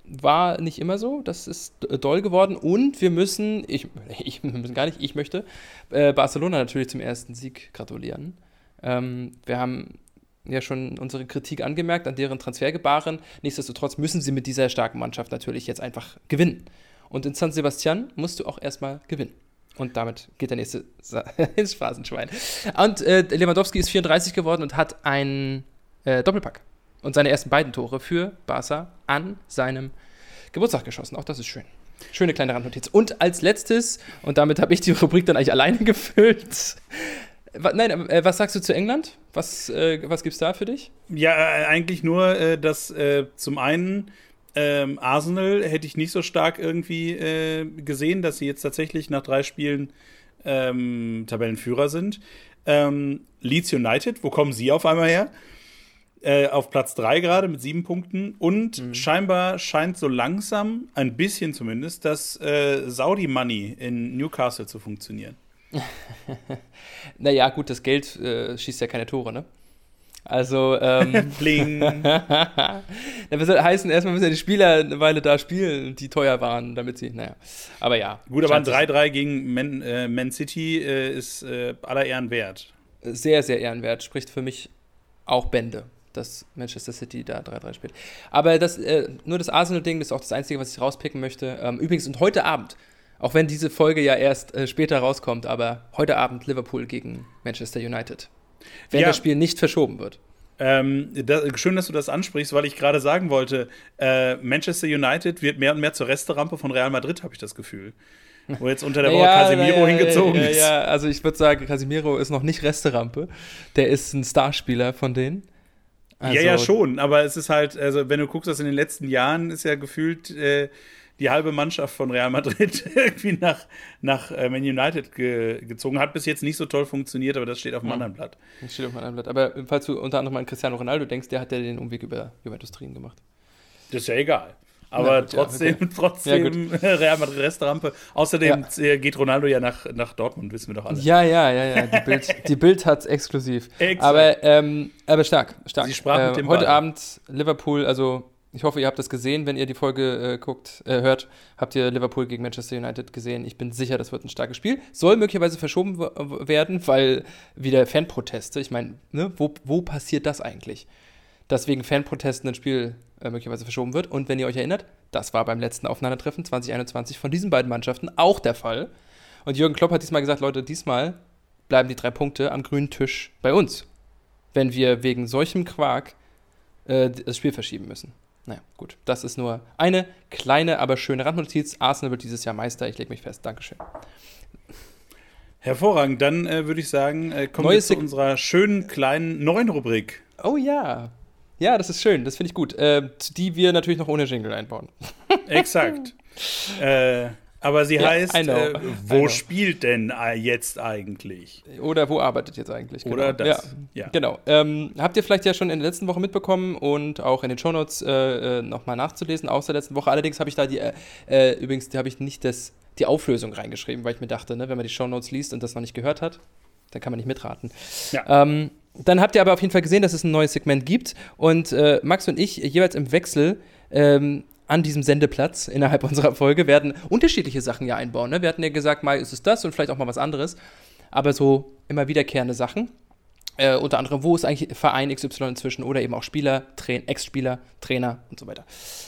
war nicht immer so. Das ist doll geworden. Und wir müssen, ich, ich müssen gar nicht, ich möchte äh, Barcelona natürlich zum ersten Sieg gratulieren. Ähm, wir haben ja schon unsere Kritik angemerkt an deren Transfergebaren. Nichtsdestotrotz müssen sie mit dieser starken Mannschaft natürlich jetzt einfach gewinnen. Und in San Sebastian musst du auch erstmal gewinnen. Und damit geht der nächste Sa- ins Phrasenschwein. Und äh, Lewandowski ist 34 geworden und hat einen äh, Doppelpack. Und seine ersten beiden Tore für Barca an seinem Geburtstag geschossen. Auch das ist schön. Schöne kleine Randnotiz. Und als letztes, und damit habe ich die Rubrik dann eigentlich alleine gefüllt. Nein, äh, was sagst du zu England? Was, äh, was gibt's da für dich? Ja, äh, eigentlich nur, äh, dass zum einen ähm, Arsenal hätte ich nicht so stark irgendwie äh, gesehen, dass sie jetzt tatsächlich nach drei Spielen ähm, Tabellenführer sind. Ähm, Leeds United, wo kommen sie auf einmal her? Äh, auf Platz 3 gerade mit sieben Punkten. Und scheinbar scheint so langsam, ein bisschen zumindest, das äh, Saudi-Money in Newcastle zu funktionieren. Naja, gut, das Geld äh, schießt ja keine Tore, ne? Also, ähm, Bling. das heißen, erstmal müssen ja die Spieler eine Weile da spielen, die teuer waren, damit sie, naja. Aber ja. Gut, aber ein scheint sich 3-3 gegen Man, äh, Man City äh, ist äh, aller Ehren wert. Sehr, sehr ehrenwert. Spricht für mich auch Bände, dass Manchester City da 3-3 spielt. Aber das, äh, nur das Arsenal-Ding, das ist auch das Einzige, was ich rauspicken möchte. Ähm, übrigens, und heute Abend, auch wenn diese Folge ja erst äh, später rauskommt, aber heute Abend Liverpool gegen Manchester United. Wenn Ja. das Spiel nicht verschoben wird. Ähm, da, schön, dass du das ansprichst, weil ich gerade sagen wollte, äh, Manchester United wird mehr und mehr zur Resterampe von Real Madrid, habe ich das Gefühl. Wo jetzt unter der Woche ja, Casemiro ja, hingezogen ist. Ja, also ich würde sagen, Casemiro ist noch nicht Resterampe. Der ist ein Starspieler von denen. Also, ja, ja, also schon, aber es ist halt, also wenn du guckst, dass in den letzten Jahren ist ja gefühlt äh, die halbe Mannschaft von Real Madrid irgendwie nach, nach äh, Man United ge gezogen. Hat bis jetzt nicht so toll funktioniert, aber das steht auf einem mhm. anderen Blatt. Das steht auf einem anderen Blatt. Aber falls du unter anderem an Cristiano Ronaldo denkst, der hat ja den Umweg über Juventus Turin gemacht. Das ist ja egal. Aber gut, trotzdem, ja, okay. trotzdem ja, Real Madrid Restrampe. Außerdem ja. geht Ronaldo ja nach, nach Dortmund, wissen wir doch alle. Ja, ja, ja, ja. Die Bild, die Bild hat es exklusiv. Aber, ähm, aber stark, stark. Sie sprach äh, mit dem Heute Ball. Abend Liverpool, also ich hoffe, ihr habt das gesehen, wenn ihr die Folge äh, guckt, äh, hört. Habt ihr Liverpool gegen Manchester United gesehen? Ich bin sicher, das wird ein starkes Spiel. Soll möglicherweise verschoben werden, weil wieder Fanproteste. Ich meine, ne, wo, wo passiert das eigentlich? Dass wegen Fanprotesten ein Spiel äh, möglicherweise verschoben wird. Und wenn ihr euch erinnert, das war beim letzten Aufeinandertreffen 2021 von diesen beiden Mannschaften auch der Fall. Und Jürgen Klopp hat diesmal gesagt, Leute, diesmal bleiben die drei Punkte am grünen Tisch bei uns. Wenn wir wegen solchem Quark äh, das Spiel verschieben müssen. Naja, gut. Das ist nur eine kleine, aber schöne Randnotiz. Arsenal wird dieses Jahr Meister. Ich lege mich fest. Dankeschön. Hervorragend. Dann äh, würde ich sagen, äh, kommen Neues wir zu unserer schönen kleinen neuen Rubrik. Oh ja. Ja, das ist schön. Das finde ich gut. Äh, die wir natürlich noch ohne Jingle einbauen. Exakt. äh, aber sie ja, heißt, äh, wo spielt denn äh, jetzt eigentlich? Oder wo arbeitet jetzt eigentlich? Genau. Oder das. Ja, ja. genau. Ähm, habt ihr vielleicht ja schon in der letzten Woche mitbekommen und auch in den Shownotes äh, äh nochmal nachzulesen, aus der letzten Woche. Allerdings habe ich da die, äh, äh übrigens, habe ich nicht das, die Auflösung reingeschrieben, weil ich mir dachte, ne, wenn man die Shownotes liest und das noch nicht gehört hat, dann kann man nicht mitraten. Ja. Ähm, dann habt ihr aber auf jeden Fall gesehen, dass es ein neues Segment gibt und äh, Max und ich jeweils im Wechsel ähm, an diesem Sendeplatz innerhalb unserer Folge werden unterschiedliche Sachen ja einbauen. Ne? Wir hatten ja gesagt, mal ist es das und vielleicht auch mal was anderes, aber so immer wiederkehrende Sachen. Äh, unter anderem, wo ist eigentlich Verein XY inzwischen oder eben auch Spieler, Ex-Spieler, Trainer und so weiter.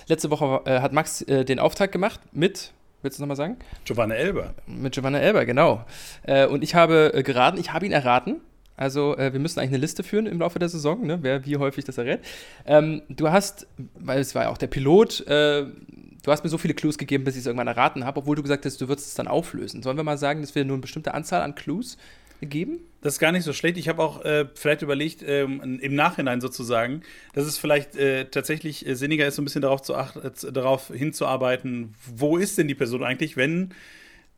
Letzte Woche äh, hat Max äh, den Auftrag gemacht mit, willst du nochmal sagen? Giovanna Elber. Mit Giovanna Elber, genau. Äh, und ich habe äh, geraten, ich habe ihn erraten. Also äh, wir müssen eigentlich eine Liste führen im Laufe der Saison, ne? wer wie häufig das errät. Ähm, du hast, weil es war ja auch der Pilot, äh, du hast mir so viele Clues gegeben, bis ich es irgendwann erraten habe, obwohl du gesagt hast, du würdest es dann auflösen. Sollen wir mal sagen, dass wir nur eine bestimmte Anzahl an Clues geben? Das ist gar nicht so schlecht. Ich habe auch äh, vielleicht überlegt, ähm, im Nachhinein sozusagen, dass es vielleicht äh, tatsächlich äh, sinniger ist, so ein bisschen darauf, zu achten, äh, darauf hinzuarbeiten, wo ist denn die Person eigentlich, wenn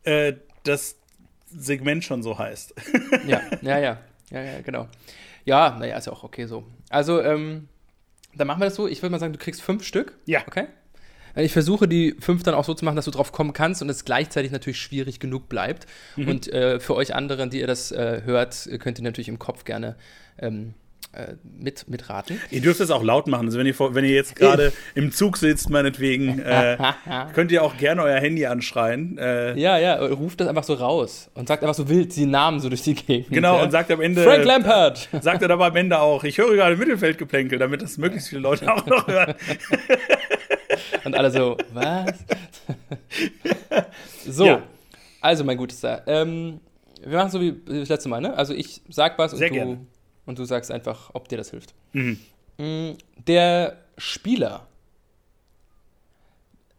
äh, das Segment schon so heißt. ja, ja, ja. Ja, ja, genau. Ja, naja, ist ja auch okay so. Also, ähm, dann machen wir das so. Ich würde mal sagen, du kriegst fünf Stück. Ja. Okay. Äh, ich versuche die fünf dann auch so zu machen, dass du drauf kommen kannst und es gleichzeitig natürlich schwierig genug bleibt. Mhm. Und äh, für euch anderen, die ihr das äh, hört, könnt ihr natürlich im Kopf gerne ähm, äh, mit, mitraten. Ihr dürft es auch laut machen. Also wenn ihr, wenn ihr jetzt gerade im Zug sitzt, meinetwegen, äh, könnt ihr auch gerne euer Handy anschreien. Äh, ja, ja, ruft das einfach so raus und sagt einfach so wild die Namen so durch die Gegend. Genau, ja? und sagt am Ende. Frank Lampard! Sagt er aber am Ende auch, ich höre gerade Mittelfeldgeplänkel, damit das möglichst viele Leute auch noch hören. und alle so, was? so, ja. also mein Gutester. Ähm, wir machen so wie das letzte Mal, ne? Also ich sag was und Sehr du. Gerne und du sagst einfach, ob dir das hilft. Mhm. Mm, der Spieler,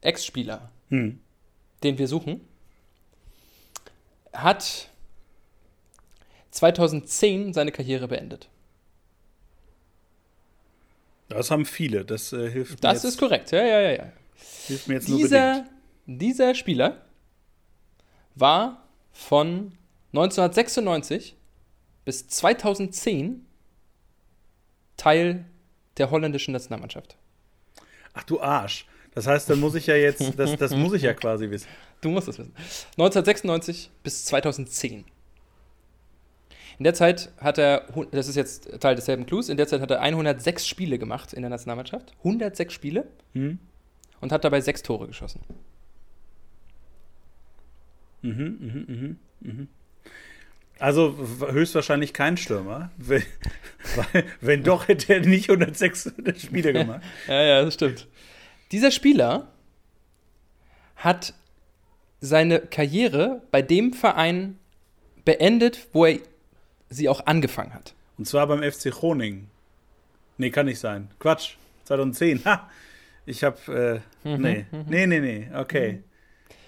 Ex-Spieler, mhm. den wir suchen, hat 2010 seine Karriere beendet. Das haben viele, das äh, hilft mir Das ist korrekt, ja, ja, ja. ja. Hilft mir jetzt dieser, nur bedingt. Dieser Spieler war von 1996 bis 2010 Teil der holländischen Nationalmannschaft. Ach du Arsch. Das heißt, dann muss ich ja jetzt, das, das muss ich ja quasi wissen. Du musst das wissen. 1996 bis 2010. In der Zeit hat er, das ist jetzt Teil desselben Clues, in der Zeit hat er 106 Spiele gemacht in der Nationalmannschaft. 106 Spiele. Mhm. Und hat dabei sechs Tore geschossen. Mhm, mhm, mhm, mhm. Also höchstwahrscheinlich kein Stürmer. Wenn, weil, wenn doch, hätte er nicht 106 Spiele gemacht. ja, ja, das stimmt. Dieser Spieler hat seine Karriere bei dem Verein beendet, wo er sie auch angefangen hat. Und zwar beim FC Groningen. Nee, kann nicht sein. Quatsch. 2010. Ha! Ich hab, äh, Mhm, nee. Nee, nee, nee. Okay.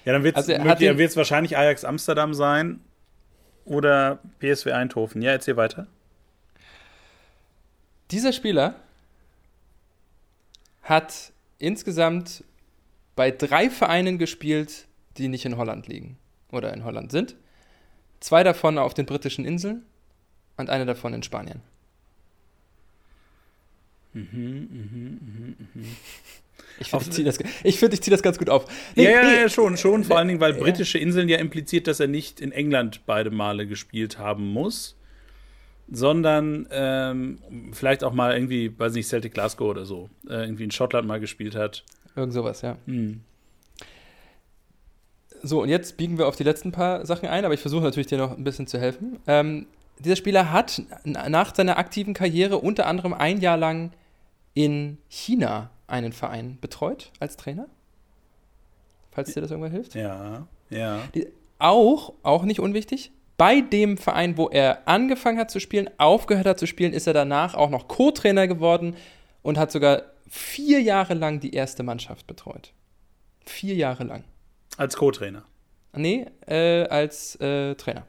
Ja, dann wird es Also wahrscheinlich Ajax Amsterdam sein oder PSW Eindhoven. Ja, erzähl weiter. Dieser Spieler hat insgesamt bei drei Vereinen gespielt, die nicht in Holland liegen oder in Holland sind. Zwei davon auf den britischen Inseln und eine davon in Spanien. Ich finde, ich ziehe das, ich find, ich zieh das ganz gut auf. Nee, ja, ja, nee, ja, schon, schon. Vor allen Dingen, weil Ja. britische Inseln ja impliziert, dass er nicht in England beide Male gespielt haben muss, sondern ähm, vielleicht auch mal irgendwie, weiß nicht, Celtic Glasgow oder so, äh, irgendwie in Schottland mal gespielt hat. Irgend sowas, ja. Hm. So, und jetzt biegen wir auf die letzten paar Sachen ein, aber ich versuche natürlich dir noch ein bisschen zu helfen. Ähm, dieser Spieler hat nach seiner aktiven Karriere unter anderem ein Jahr lang in China einen Verein betreut als Trainer. Falls dir das irgendwann hilft. Ja, ja. Auch, auch nicht unwichtig, bei dem Verein, wo er angefangen hat zu spielen, aufgehört hat zu spielen, ist er danach auch noch Co-Trainer geworden und hat sogar vier Jahre lang die erste Mannschaft betreut. Vier Jahre lang. Als Co-Trainer. Nee, äh, als äh, Trainer.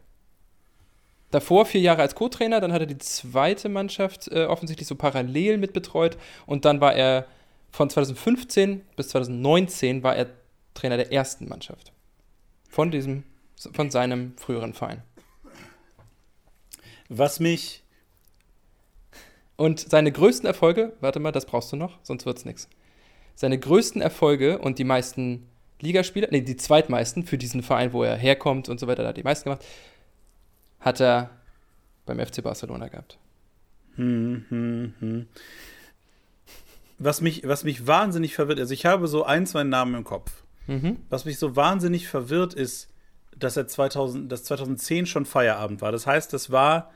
Davor vier Jahre als Co-Trainer, dann hat er die zweite Mannschaft äh, offensichtlich so parallel mit betreut und dann war er von 2015 bis 2019 war er Trainer der ersten Mannschaft. Von diesem, von seinem früheren Verein. Was mich, Und seine größten Erfolge, warte mal, das brauchst du noch, sonst wird's nix. Seine größten Erfolge und die meisten Ligaspieler, nee, die zweitmeisten für diesen Verein, wo er herkommt und so weiter, da hat die meisten gemacht, hat er beim FC Barcelona gehabt. hm, hm, hm. Was mich, was mich wahnsinnig verwirrt, also ich habe so ein, zwei Namen im Kopf. Mhm. Was mich so wahnsinnig verwirrt ist, dass er 2000, dass 2010 schon Feierabend war. Das heißt, das war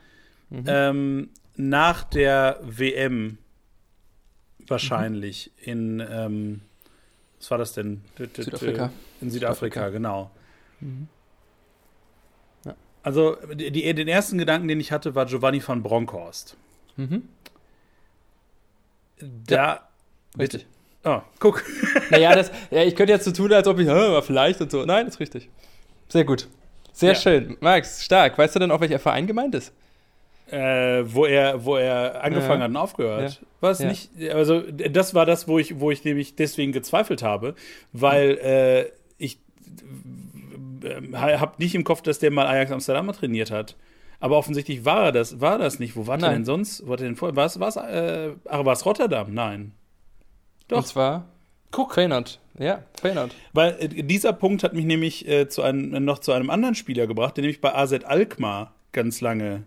Mhm. ähm, nach der WM wahrscheinlich in ähm, was war das denn? Südafrika. In Südafrika, Südafrika. genau. Mhm. Ja. Also die, den ersten Gedanken, den ich hatte, war Giovanni von Bronckhorst. Mhm. Da, Richtig. oh, guck. naja, das, ja, ich könnte jetzt so tun, als ob ich, "Hä, aber vielleicht und so. Nein, ist richtig. Sehr gut. Sehr Ja. schön. Max, stark. Weißt du denn auch, welcher Verein gemeint ist? äh, wo er, wo er angefangen Ja. hat und aufgehört. Ja. War es Ja. nicht, also das war das, wo ich, wo ich nämlich deswegen gezweifelt habe, weil äh, ich äh, habe nicht im Kopf, dass der mal Ajax Amsterdam trainiert hat. Aber offensichtlich war er das, war das nicht. Wo war der Nein. denn sonst? Wo hat er denn vor? War es, war es, äh, ach, war es Rotterdam? Nein. Doch. Und zwar Guck. Feyenoord. Ja, Feyenoord. Weil äh, dieser Punkt hat mich nämlich äh, zu einem, noch zu einem anderen Spieler gebracht, der nämlich bei AZ Alkmaar ganz lange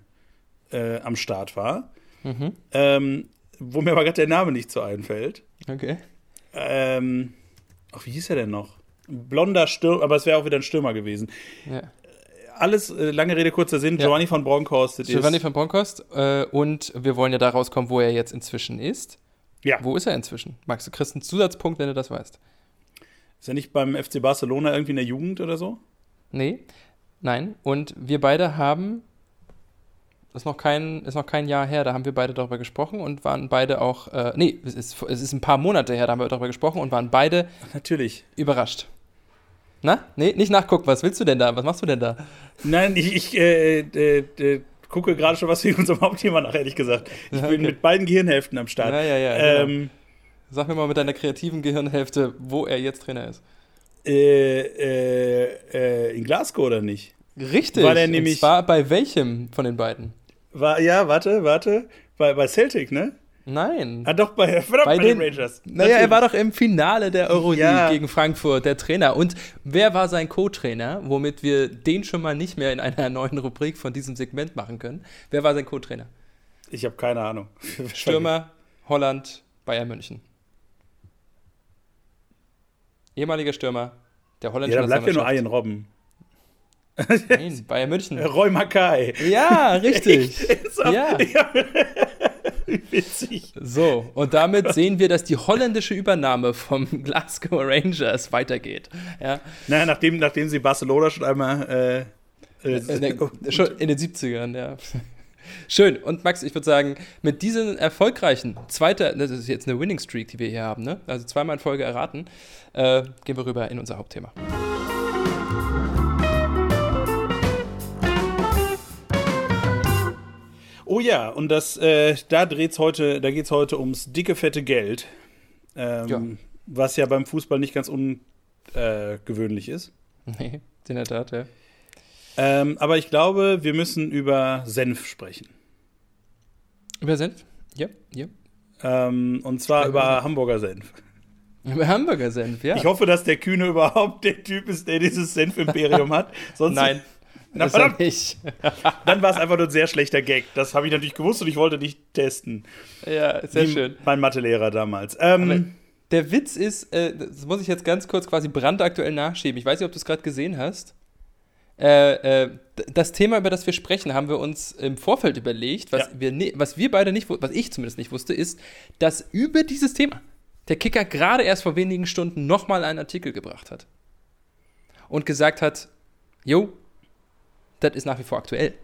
äh, am Start war. Mhm. Ähm, wo mir aber gerade der Name nicht so einfällt. Okay. Ähm, ach, wie hieß er denn noch? Blonder Stürmer, aber es wäre auch wieder ein Stürmer gewesen. Ja. Alles, äh, lange Rede, kurzer Sinn, Ja. Giovanni von Bronckhorst. das Giovanni ist, von Bronkhorst. Äh, und wir wollen ja da rauskommen, wo er jetzt inzwischen ist. Ja, Wo ist er inzwischen? Max, du kriegst einen Zusatzpunkt, wenn du das weißt. ist er nicht beim FC Barcelona irgendwie in der Jugend oder so? Nee, nein. Und wir beide haben, das ist noch kein, ist noch kein Jahr her, da haben wir beide darüber gesprochen und waren beide auch, äh, nee, es ist, es ist ein paar Monate her, da haben wir darüber gesprochen und waren beide natürlich. überrascht. Na? Nee, nicht nachgucken, was willst du denn da? Was machst du denn da? Nein, ich, ich äh, äh, äh, gucke gerade schon was wegen unserem Hauptthema nach, ehrlich gesagt. Ich Ja, bin okay. mit beiden Gehirnhälften am Start. Ja, ja, ja. genau. ähm, Sag mir mal mit deiner kreativen Gehirnhälfte, wo er jetzt Trainer ist. äh, äh, äh, in Glasgow oder nicht? Richtig. War der nämlich- Und zwar bei welchem von den beiden? War, ja, warte, warte. Bei, bei Celtic, ne? Nein. Ah, doch, bei, verdammt, bei, Bei den, den- Rangers. Naja, er war doch im Finale der Euroleague Ja. gegen Frankfurt, der Trainer. Und wer war sein Co-Trainer, womit wir den schon mal nicht mehr in einer neuen Rubrik von diesem Segment machen können? Wer war sein Co-Trainer? Ich habe keine Ahnung. Stürmer, Holland, Bayern München. Ehemaliger Stürmer der holländischen Ja, dann bleibt ja nur Ian Nationalmannschaft. Robben. Nein, Bayern München. Roy Mackay. Ja, richtig. Ist auch- Ja. Wie witzig. So, und damit sehen wir, dass die holländische Übernahme vom Glasgow Rangers weitergeht. Ja, Naja, nachdem, nachdem sie Barcelona schon einmal. Äh, äh, in, der, schon in den 70ern, ja. Schön. Und Max, ich würde sagen, mit diesen erfolgreichen, zweiter, das ist jetzt eine Winning Streak, die wir hier haben, ne? Also zweimal in Folge erraten, äh, gehen wir rüber in unser Hauptthema. Oh ja, und das, äh, da dreht's heute, da geht's heute ums dicke, fette Geld. Ähm, ja. Was ja beim Fußball nicht ganz ungewöhnlich äh, ist. Nee, in der Tat, ja. Ähm, aber ich glaube, wir müssen über Senf sprechen. Über Senf? Ja, ja. Ähm, und zwar über Senf. Hamburger Senf. Über Hamburger Senf, ja. Ich hoffe, dass der Kühne überhaupt der Typ ist, der dieses Senf-Imperium hat. Sonst Nein. Na, das verdammt. Nicht. Dann war es einfach nur ein sehr schlechter Gag. Das habe ich natürlich gewusst und ich wollte nicht testen. Ja, sehr Wie schön. Mein Mathelehrer damals. Ähm, der Witz ist, äh, das muss ich jetzt ganz kurz quasi brandaktuell nachschieben. Ich weiß nicht, ob du es gerade gesehen hast. Äh, äh, das Thema, über das wir sprechen, haben wir uns im Vorfeld überlegt. Was, ja. wir, was wir beide nicht, was ich zumindest nicht wusste, ist, dass über dieses Thema der Kicker gerade erst vor wenigen Stunden nochmal einen Artikel gebracht hat. Und gesagt hat, jo, das ist nach wie vor aktuell.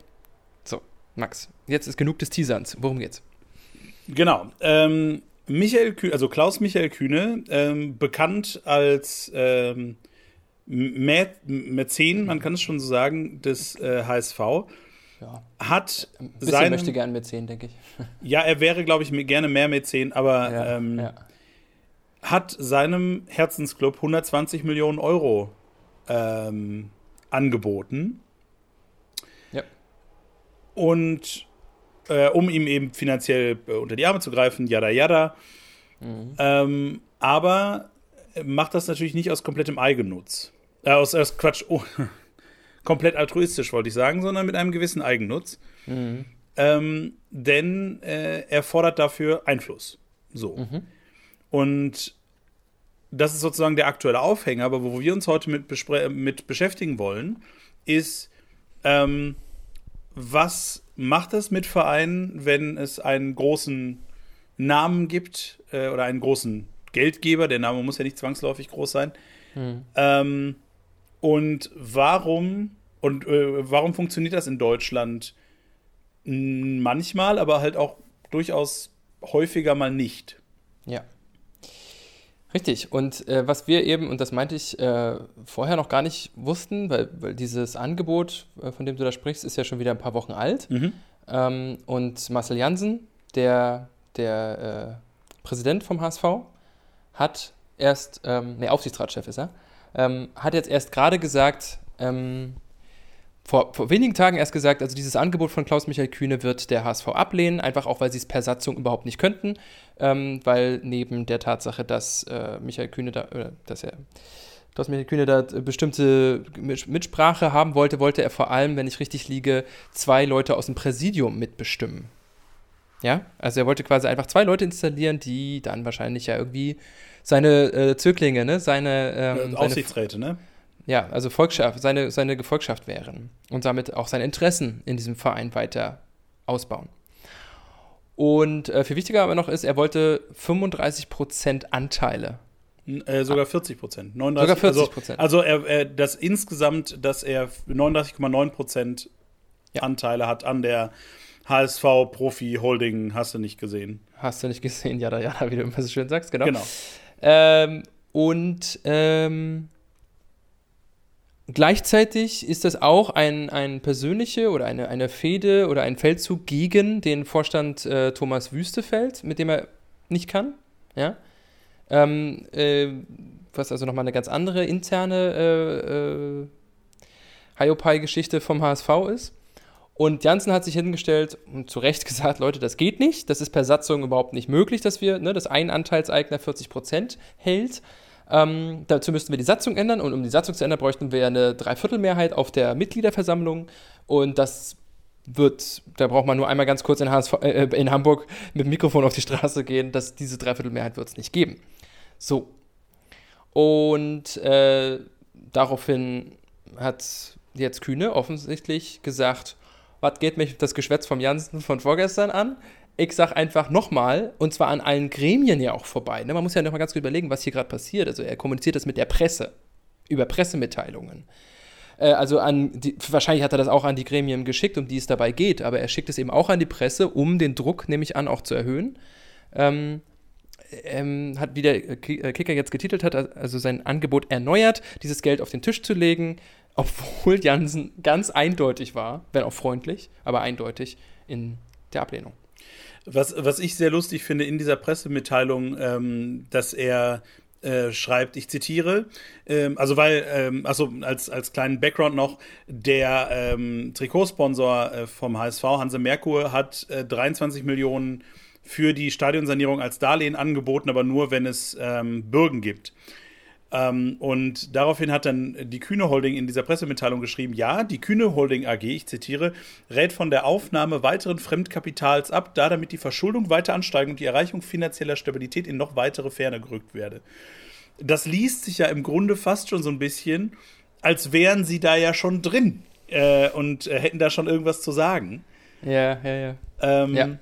So, Max, jetzt ist genug des Teaserns. Worum geht's? Genau. Ähm, Michael Kühne, also Klaus Michael Kühne, ähm, bekannt als ähm, Mä Mäzen, man kann es schon so sagen, des äh, HSV. Ja. Hat Ein bisschen seinem, möchte gerne Mäzen, denke ich. Ja, er wäre, glaube ich, gerne mehr Mäzen, aber ja, ähm, ja. hat seinem Herzensclub 120 Millionen Euro ähm, angeboten. Und äh, um ihm eben finanziell äh, unter die Arme zu greifen, yada yada. Mhm. Ähm, aber macht das natürlich nicht aus komplettem Eigennutz. Äh, aus, aus Quatsch, oh, komplett altruistisch wollte ich sagen, sondern mit einem gewissen Eigennutz. Mhm. Ähm, denn äh, er fordert dafür Einfluss. So. Mhm. Und das ist sozusagen der aktuelle Aufhänger, aber wo wir uns heute mit, mit beschäftigen wollen, ist, ähm, was macht es mit Vereinen, wenn es einen großen Namen gibt äh, oder einen großen Geldgeber? Der Name muss ja nicht zwangsläufig groß sein. Hm. Ähm, und warum und äh, warum funktioniert das in Deutschland manchmal, aber halt auch durchaus häufiger mal nicht? Ja. Richtig. Und äh, was wir eben, und das meinte ich äh, vorher noch gar nicht wussten, weil, weil dieses Angebot, äh, von dem du da sprichst, ist ja schon wieder ein paar Wochen alt. Mhm. Ähm, und Marcel Jansen, der, der äh, Präsident vom HSV, hat erst, ähm, nee, Aufsichtsratschef ist er, ähm, hat jetzt erst gerade gesagt, ähm, vor, vor, wenigen Tagen erst gesagt, also dieses Angebot von Klaus-Michael Kühne wird der HSV ablehnen, einfach auch, weil sie es per Satzung überhaupt nicht könnten, ähm, weil neben der Tatsache, dass äh, Michael Kühne da, oder dass er Klaus-Michael Kühne da bestimmte Mitsprache haben wollte, wollte er vor allem, wenn ich richtig liege, zwei Leute aus dem Präsidium mitbestimmen. Ja, also er wollte quasi einfach zwei Leute installieren, die dann wahrscheinlich ja irgendwie seine äh, Zöglinge, ne, seine ähm, Aufsichtsräte, seine, ne? Ja, also Volkschaft, seine, seine Gefolgschaft wären und damit auch seine Interessen in diesem Verein weiter ausbauen. Und äh, viel wichtiger aber noch ist, er wollte 35% Anteile. Äh, sogar 40 Prozent. Sogar 40 Prozent. Also, also er, er, das insgesamt, dass er 39,9 Prozent ja. Anteile hat an der HSV Profi Holding, hast du nicht gesehen. Hast du nicht gesehen, ja, da, ja, wie du immer so schön sagst, genau. Genau. Ähm, und ähm, Gleichzeitig ist das auch ein, ein persönliche oder eine, eine Fehde oder ein Feldzug gegen den Vorstand äh, Thomas Wüstefeld, mit dem er nicht kann. Ja? Ähm, äh, was also nochmal eine ganz andere interne äh, äh, Hiopai-Geschichte vom HSV ist. Und Janssen hat sich hingestellt und zu Recht gesagt, Leute, das geht nicht. Das ist per Satzung überhaupt nicht möglich, dass wir, ne, dass ein Anteilseigner 40 Prozent hält. Ähm, dazu müssten wir die Satzung ändern und um die Satzung zu ändern, bräuchten wir eine Dreiviertelmehrheit auf der Mitgliederversammlung und das wird, da braucht man nur einmal ganz kurz in, HSV, äh, in Hamburg mit dem Mikrofon auf die Straße gehen, dass diese Dreiviertelmehrheit wird es nicht geben. So. Und äh, daraufhin hat jetzt Kühne offensichtlich gesagt, was geht mich das Geschwätz vom Jansen von vorgestern an? Ich sag einfach nochmal, und zwar an allen Gremien ja auch vorbei. Ne? Man muss ja nochmal ganz gut überlegen, was hier gerade passiert. Also er kommuniziert das mit der Presse, über Pressemitteilungen. äh, also an die, wahrscheinlich hat er das auch an die Gremien geschickt, um die es dabei geht, aber er schickt es eben auch an die Presse, um den Druck, nehme ich an, auch zu erhöhen. Ähm, ähm, hat, wie der äh, Kicker jetzt getitelt hat, also sein Angebot erneuert, dieses Geld auf den Tisch zu legen, obwohl Jansen ganz eindeutig war, wenn auch freundlich, aber eindeutig in der Ablehnung. Was, was ich sehr lustig finde in dieser Pressemitteilung, ähm, dass er äh, schreibt, ich zitiere, ähm, also weil, ähm, also als, als kleinen Background noch, der ähm, Trikotsponsor äh, vom HSV, Hanse Merkur, hat äh, 23 Millionen für die Stadionsanierung als Darlehen angeboten, aber nur, wenn es ähm, Bürgen gibt. Ähm, und daraufhin hat dann die Kühne Holding in dieser Pressemitteilung geschrieben, ja, die Kühne Holding AG, ich zitiere, rät von der Aufnahme weiteren Fremdkapitals ab, da damit die Verschuldung weiter ansteigen und die Erreichung finanzieller Stabilität in noch weitere Ferne gerückt werde. Das liest sich ja im Grunde fast schon so ein bisschen, als wären sie da ja schon drin äh, und äh, hätten da schon irgendwas zu sagen. Ja, ja, ja. Ähm, ja.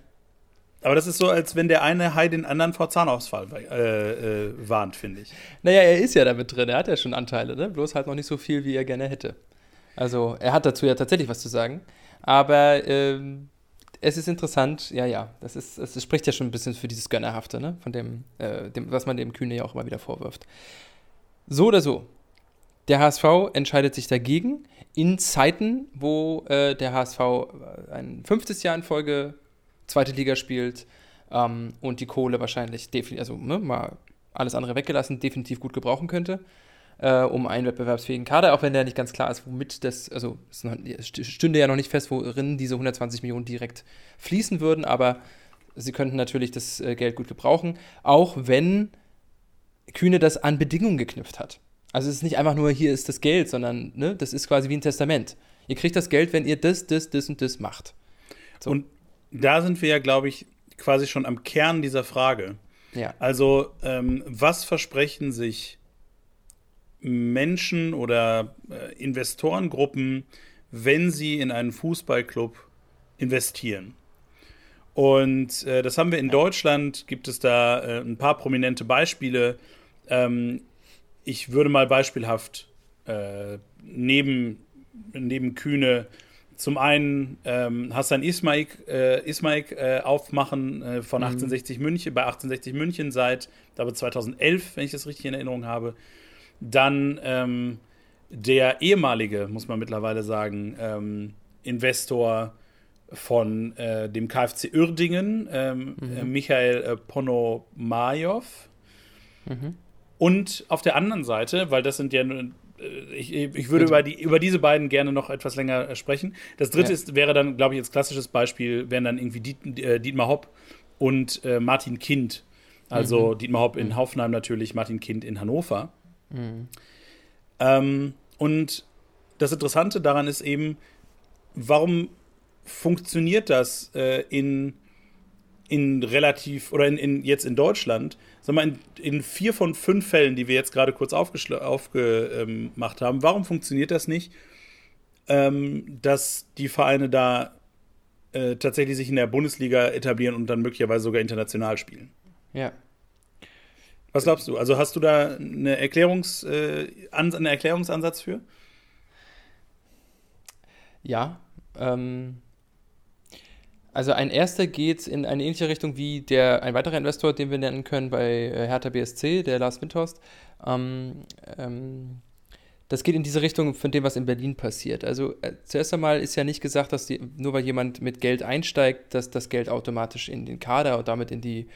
Aber das ist so, als wenn der eine Hai den anderen vor Zahnausfall äh, äh, warnt, finde ich. Naja, er ist ja damit drin, er hat ja schon Anteile, ne? bloß halt noch nicht so viel, wie er gerne hätte. Also, er hat dazu ja tatsächlich was zu sagen. Aber ähm, es ist interessant, ja, ja, das, ist, es spricht ja schon ein bisschen für dieses Gönnerhafte, ne? von dem, äh, dem, was man dem Kühne ja auch immer wieder vorwirft. So oder so, der HSV entscheidet sich dagegen in Zeiten, wo äh, der HSV ein fünftes Jahr in Folge zweite Liga spielt ähm, und die Kohle wahrscheinlich, also ne, mal alles andere weggelassen, definitiv gut gebrauchen könnte, äh, um einen wettbewerbsfähigen Kader, auch wenn der nicht ganz klar ist, womit das, also es stünde ja noch nicht fest, worin diese 120 Millionen direkt fließen würden, aber sie könnten natürlich das äh, Geld gut gebrauchen, auch wenn Kühne das an Bedingungen geknüpft hat. Also es ist nicht einfach nur, hier ist das Geld, sondern ne, das ist quasi wie ein Testament. Ihr kriegt das Geld, wenn ihr das, das, das und das macht. So. Und da sind wir ja, glaube ich, quasi schon am Kern dieser Frage. Ja. Also, ähm, was versprechen sich Menschen oder äh, Investorengruppen, wenn sie in einen Fußballclub investieren? Und äh, das haben wir in ja. Deutschland, gibt es da äh, ein paar prominente Beispiele. Ähm, ich würde mal beispielhaft äh, neben, neben Kühne zum einen ähm, Hassan Ismaik, äh, Ismaik äh, aufmachen äh, von mhm. 1860 München, bei 1860 München seit, glaube 2011, wenn ich das richtig in Erinnerung habe. Dann ähm, der ehemalige, muss man mittlerweile sagen, ähm, Investor von äh, dem KfC Uerdingen, ähm, mhm. Äh, Michael äh, Ponomajow. Mhm. Und auf der anderen Seite, weil das sind ja ich, ich würde über, die, über diese beiden gerne noch etwas länger äh, sprechen. Das dritte ja. ist, wäre dann, glaube ich, als klassisches Beispiel, wären dann irgendwie Diet, äh, Dietmar Hopp und äh, Martin Kind. Also mhm. Dietmar Hopp in mhm. Hoffenheim natürlich, Martin Kind in Hannover. Mhm. Ähm, und das Interessante daran ist eben, warum funktioniert das äh, in, in relativ, oder in, in, jetzt in Deutschland, sag mal, in, in vier von fünf Fällen, die wir jetzt gerade kurz aufgemacht haben, warum funktioniert das nicht, ähm, dass die Vereine da äh, tatsächlich sich in der Bundesliga etablieren und dann möglicherweise sogar international spielen? Ja. Was glaubst du? Also hast du da eine Erklärungs, äh, einen Erklärungsansatz für? Ja. Ähm, also ein erster geht in eine ähnliche Richtung wie der, ein weiterer Investor, den wir nennen können bei äh, Hertha BSC, der Lars Windhorst. Ähm, ähm, das geht in diese Richtung von dem, was in Berlin passiert. Also äh, zuerst einmal ist ja nicht gesagt, dass die, nur weil jemand mit Geld einsteigt, dass das Geld automatisch in den Kader und damit in die,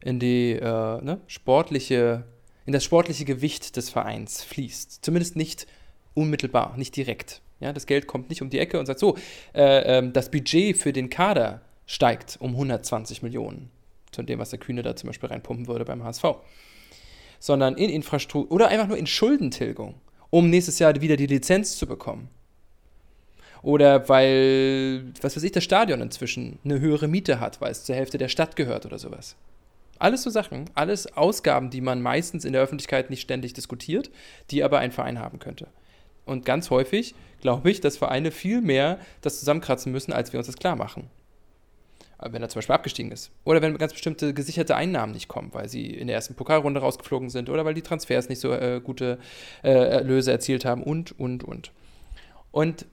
in die äh, ne, sportliche, in das sportliche Gewicht des Vereins fließt. Zumindest nicht unmittelbar, nicht direkt. Ja, das Geld kommt nicht um die Ecke und sagt so, äh, äh, das Budget für den Kader steigt um 120 Millionen von dem, was der Kühne da zum Beispiel reinpumpen würde beim HSV. Sondern in Infrastruktur oder einfach nur in Schuldentilgung, um nächstes Jahr wieder die Lizenz zu bekommen. Oder weil, was weiß ich, das Stadion inzwischen eine höhere Miete hat, weil es zur Hälfte der Stadt gehört oder sowas. Alles so Sachen, alles Ausgaben, die man meistens in der Öffentlichkeit nicht ständig diskutiert, die aber ein Verein haben könnte. Und ganz häufig glaube ich, dass Vereine viel mehr das zusammenkratzen müssen, als wir uns das klar machen. Wenn er zum Beispiel abgestiegen ist. Oder wenn ganz bestimmte gesicherte Einnahmen nicht kommen, weil sie in der ersten Pokalrunde rausgeflogen sind oder weil die Transfers nicht so äh, gute äh, Erlöse erzielt haben und, und, und. Und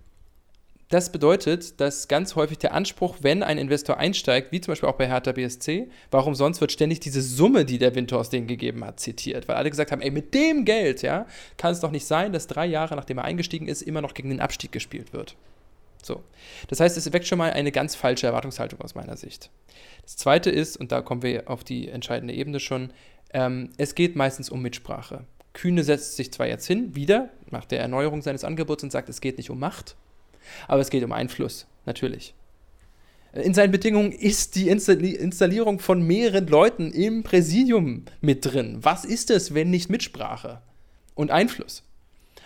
das bedeutet, dass ganz häufig der Anspruch, wenn ein Investor einsteigt, wie zum Beispiel auch bei Hertha BSC, warum sonst wird ständig diese Summe, die der Windhorst denen gegeben hat, zitiert. Weil alle gesagt haben, ey, mit dem Geld, ja, kann es doch nicht sein, dass drei Jahre nachdem er eingestiegen ist, immer noch gegen den Abstieg gespielt wird. So. Das heißt, es weckt schon mal eine ganz falsche Erwartungshaltung aus meiner Sicht. Das zweite ist, und da kommen wir auf die entscheidende Ebene schon, ähm, es geht meistens um Mitsprache. Kühne setzt sich zwar jetzt hin, wieder, nach der Erneuerung seines Angebots und sagt, es geht nicht um Macht, aber es geht um Einfluss, natürlich. In seinen Bedingungen ist die Installierung von mehreren Leuten im Präsidium mit drin. Was ist es, wenn nicht Mitsprache und Einfluss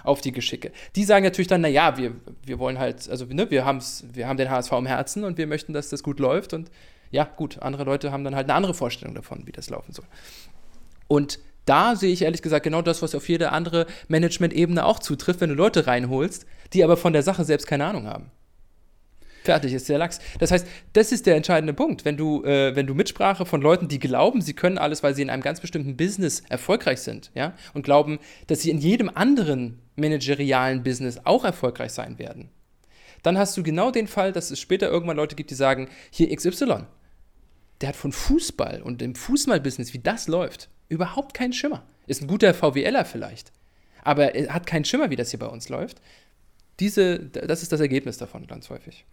auf die Geschicke? Die sagen natürlich dann, naja, wir, wir wollen halt, also ne, wir, haben's, wir haben den HSV im Herzen und wir möchten, dass das gut läuft. Und ja, gut, andere Leute haben dann halt eine andere Vorstellung davon, wie das laufen soll. Und da sehe ich ehrlich gesagt genau das, was auf jede andere Management-Ebene auch zutrifft, wenn du Leute reinholst, die aber von der Sache selbst keine Ahnung haben. Fertig ist der Lachs. Das heißt, das ist der entscheidende Punkt. Wenn du, äh, wenn du Mitsprache von Leuten, die glauben, sie können alles, weil sie in einem ganz bestimmten Business erfolgreich sind, ja, und glauben, dass sie in jedem anderen managerialen Business auch erfolgreich sein werden, dann hast du genau den Fall, dass es später irgendwann Leute gibt, die sagen, hier XY, der hat von Fußball und dem Fußballbusiness, wie das läuft, Überhaupt keinen Schimmer. Ist ein guter VWLer vielleicht. Aber er hat keinen Schimmer, wie das hier bei uns läuft. Diese, das ist das Ergebnis davon ganz häufig.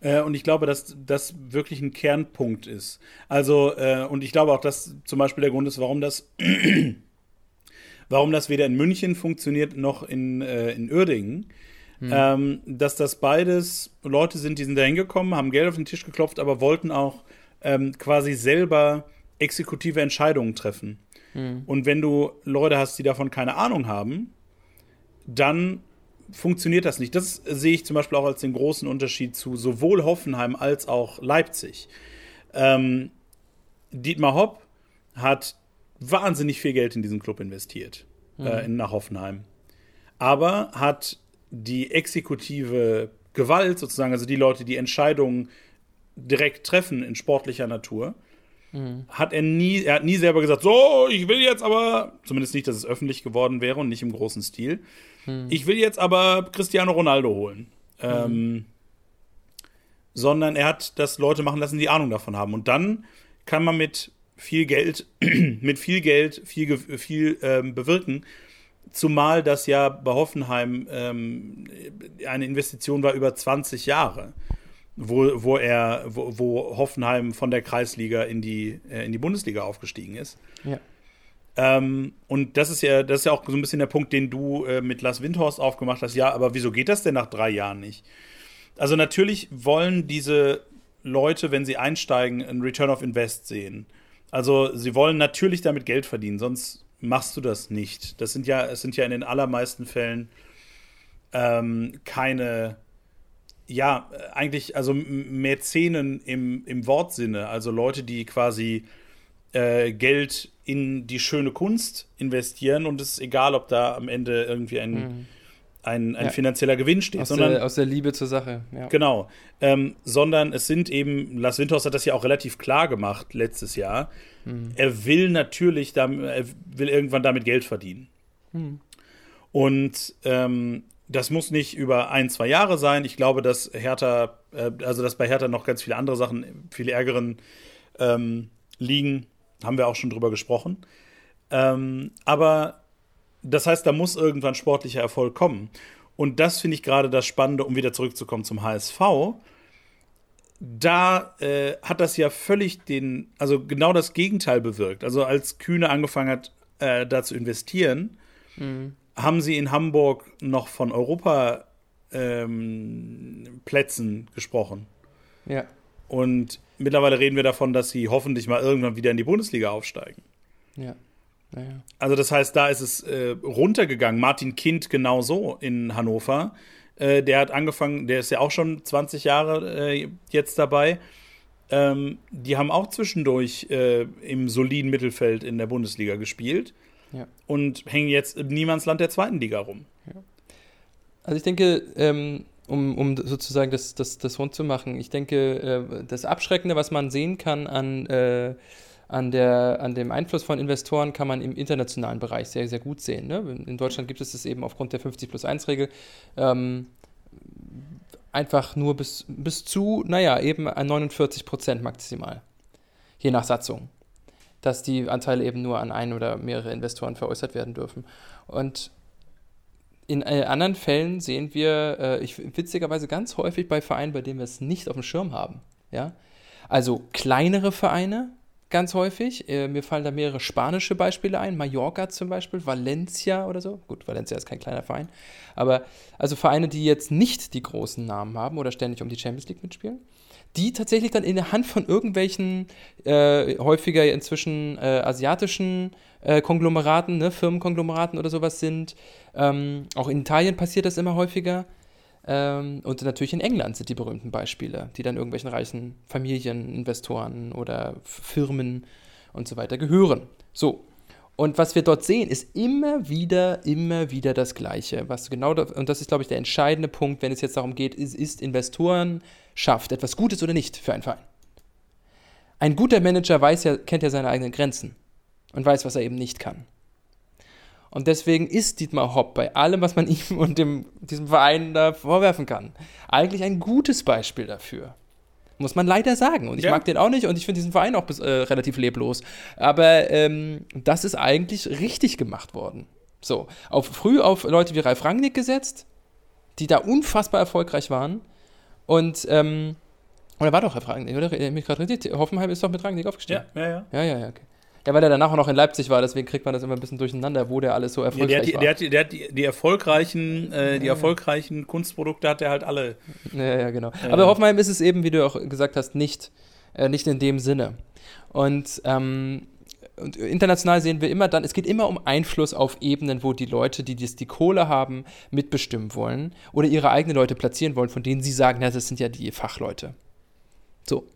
Äh, und ich glaube, dass das wirklich ein Kernpunkt ist. Also, äh, und ich glaube auch, dass zum Beispiel der Grund ist, warum das, warum das weder in München funktioniert noch in, äh, in Uerdingen. Hm. Ähm, dass das beides Leute sind, die sind da hingekommen, haben Geld auf den Tisch geklopft, aber wollten auch ähm, quasi selber exekutive Entscheidungen treffen. Mhm. Und wenn du Leute hast, die davon keine Ahnung haben, dann funktioniert das nicht. Das sehe ich zum Beispiel auch als den großen Unterschied zu sowohl Hoffenheim als auch Leipzig. Ähm, Dietmar Hopp hat wahnsinnig viel Geld in diesen Club investiert, mhm. äh, in, nach Hoffenheim. Aber hat die exekutive Gewalt sozusagen, also die Leute, die Entscheidungen direkt treffen in sportlicher Natur, Mhm. Hat er nie, er hat nie selber gesagt, so, ich will jetzt aber, zumindest nicht, dass es öffentlich geworden wäre und nicht im großen Stil. Mhm. Ich will jetzt aber Cristiano Ronaldo holen. Mhm. Ähm, sondern er hat das Leute machen lassen, die Ahnung davon haben. Und dann kann man mit viel Geld, mit viel Geld viel, viel ähm, bewirken. Zumal das ja bei Hoffenheim ähm, eine Investition war über 20 Jahre wo, wo er, wo, wo Hoffenheim von der Kreisliga in die, äh, in die Bundesliga aufgestiegen ist. Ja. Ähm, und das ist ja, das ist ja auch so ein bisschen der Punkt, den du äh, mit Lars Windhorst aufgemacht hast. Ja, aber wieso geht das denn nach drei Jahren nicht? Also natürlich wollen diese Leute, wenn sie einsteigen, einen Return of Invest sehen. Also sie wollen natürlich damit Geld verdienen, sonst machst du das nicht. Das sind ja, es sind ja in den allermeisten Fällen ähm, keine ja, eigentlich, also Mäzenen im, im Wortsinne, also Leute, die quasi äh, Geld in die schöne Kunst investieren und es ist egal, ob da am Ende irgendwie ein, mhm. ein, ein ja. finanzieller Gewinn steht. Aus, sondern, der, aus der Liebe zur Sache, ja. Genau. Ähm, sondern es sind eben, Lars Windhaus hat das ja auch relativ klar gemacht letztes Jahr. Mhm. Er will natürlich, damit, er will irgendwann damit Geld verdienen. Mhm. Und ähm, das muss nicht über ein, zwei Jahre sein. Ich glaube, dass Hertha, äh, also dass bei Hertha noch ganz viele andere Sachen, viele ärgeren ähm, liegen. Haben wir auch schon drüber gesprochen. Ähm, aber das heißt, da muss irgendwann sportlicher Erfolg kommen. Und das finde ich gerade das Spannende, um wieder zurückzukommen zum HSV. Da äh, hat das ja völlig den, also genau das Gegenteil bewirkt. Also als Kühne angefangen hat, äh, da zu investieren, mhm haben sie in Hamburg noch von Europaplätzen ähm, gesprochen. Ja. Und mittlerweile reden wir davon, dass sie hoffentlich mal irgendwann wieder in die Bundesliga aufsteigen. Ja. Naja. Also das heißt, da ist es äh, runtergegangen. Martin Kind genauso in Hannover. Äh, der hat angefangen, der ist ja auch schon 20 Jahre äh, jetzt dabei. Ähm, die haben auch zwischendurch äh, im soliden Mittelfeld in der Bundesliga gespielt ja. und hängen jetzt im Niemandsland der zweiten Liga rum. Ja. Also ich denke, ähm, um, um sozusagen das, das, das rund zu machen, ich denke, äh, das Abschreckende, was man sehen kann an, äh, an, der, an dem Einfluss von Investoren, kann man im internationalen Bereich sehr, sehr gut sehen. Ne? In Deutschland gibt es das eben aufgrund der 50 plus 1 Regel. Ähm, einfach nur bis, bis zu, naja, eben 49 Prozent maximal. Je nach Satzung. Dass die Anteile eben nur an ein oder mehrere Investoren veräußert werden dürfen. Und in äh, anderen Fällen sehen wir, äh, ich, witzigerweise ganz häufig bei Vereinen, bei denen wir es nicht auf dem Schirm haben. Ja? Also kleinere Vereine, ganz häufig. Äh, mir fallen da mehrere spanische Beispiele ein. Mallorca zum Beispiel, Valencia oder so. Gut, Valencia ist kein kleiner Verein. Aber also Vereine, die jetzt nicht die großen Namen haben oder ständig um die Champions League mitspielen, die tatsächlich dann in der Hand von irgendwelchen, äh, häufiger inzwischen äh, asiatischen äh, Konglomeraten, ne, Firmenkonglomeraten oder sowas sind. Ähm, auch in Italien passiert das immer häufiger. Ähm, und natürlich in England sind die berühmten Beispiele, die dann irgendwelchen reichen Familien, Investoren oder Firmen und so weiter gehören. So. Und was wir dort sehen, ist immer wieder, immer wieder das Gleiche. Was genau da, und das ist, glaube ich, der entscheidende Punkt, wenn es jetzt darum geht, ist, ist Investoren schafft etwas Gutes oder nicht für einen Verein. Ein guter Manager weiß ja, kennt ja seine eigenen Grenzen und weiß, was er eben nicht kann. Und deswegen ist Dietmar Hopp bei allem, was man ihm und dem, diesem Verein da vorwerfen kann, eigentlich ein gutes Beispiel dafür. Muss man leider sagen. Und ich ja. mag den auch nicht und ich finde diesen Verein auch bis, äh, relativ leblos. Aber ähm, das ist eigentlich richtig gemacht worden. So, auf, früh auf Leute wie Ralf Rangnick gesetzt, die da unfassbar erfolgreich waren. Und, ähm, oder war doch Ralf Rangnick, oder? Mich gerade richtig. Hoffenheim ist doch mit Rangnick aufgestiegen. Ja, ja, ja. Ja, ja, ja, okay. Ja, weil er danach auch noch in Leipzig war, deswegen kriegt man das immer ein bisschen durcheinander, wo der alles so erfolgreich ja, der war. Der hat, die, der hat die, die erfolgreichen, äh, die erfolgreichen Kunstprodukte hat er halt alle. Ja, ja, genau. Aber Hoffenheim ist es eben, wie du auch gesagt hast, nicht, äh, nicht in dem Sinne. Und, ähm, und international sehen wir immer dann, es geht immer um Einfluss auf Ebenen, wo die Leute, die die Kohle haben, mitbestimmen wollen oder ihre eigenen Leute platzieren wollen, von denen sie sagen, ja, das sind ja die Fachleute. So.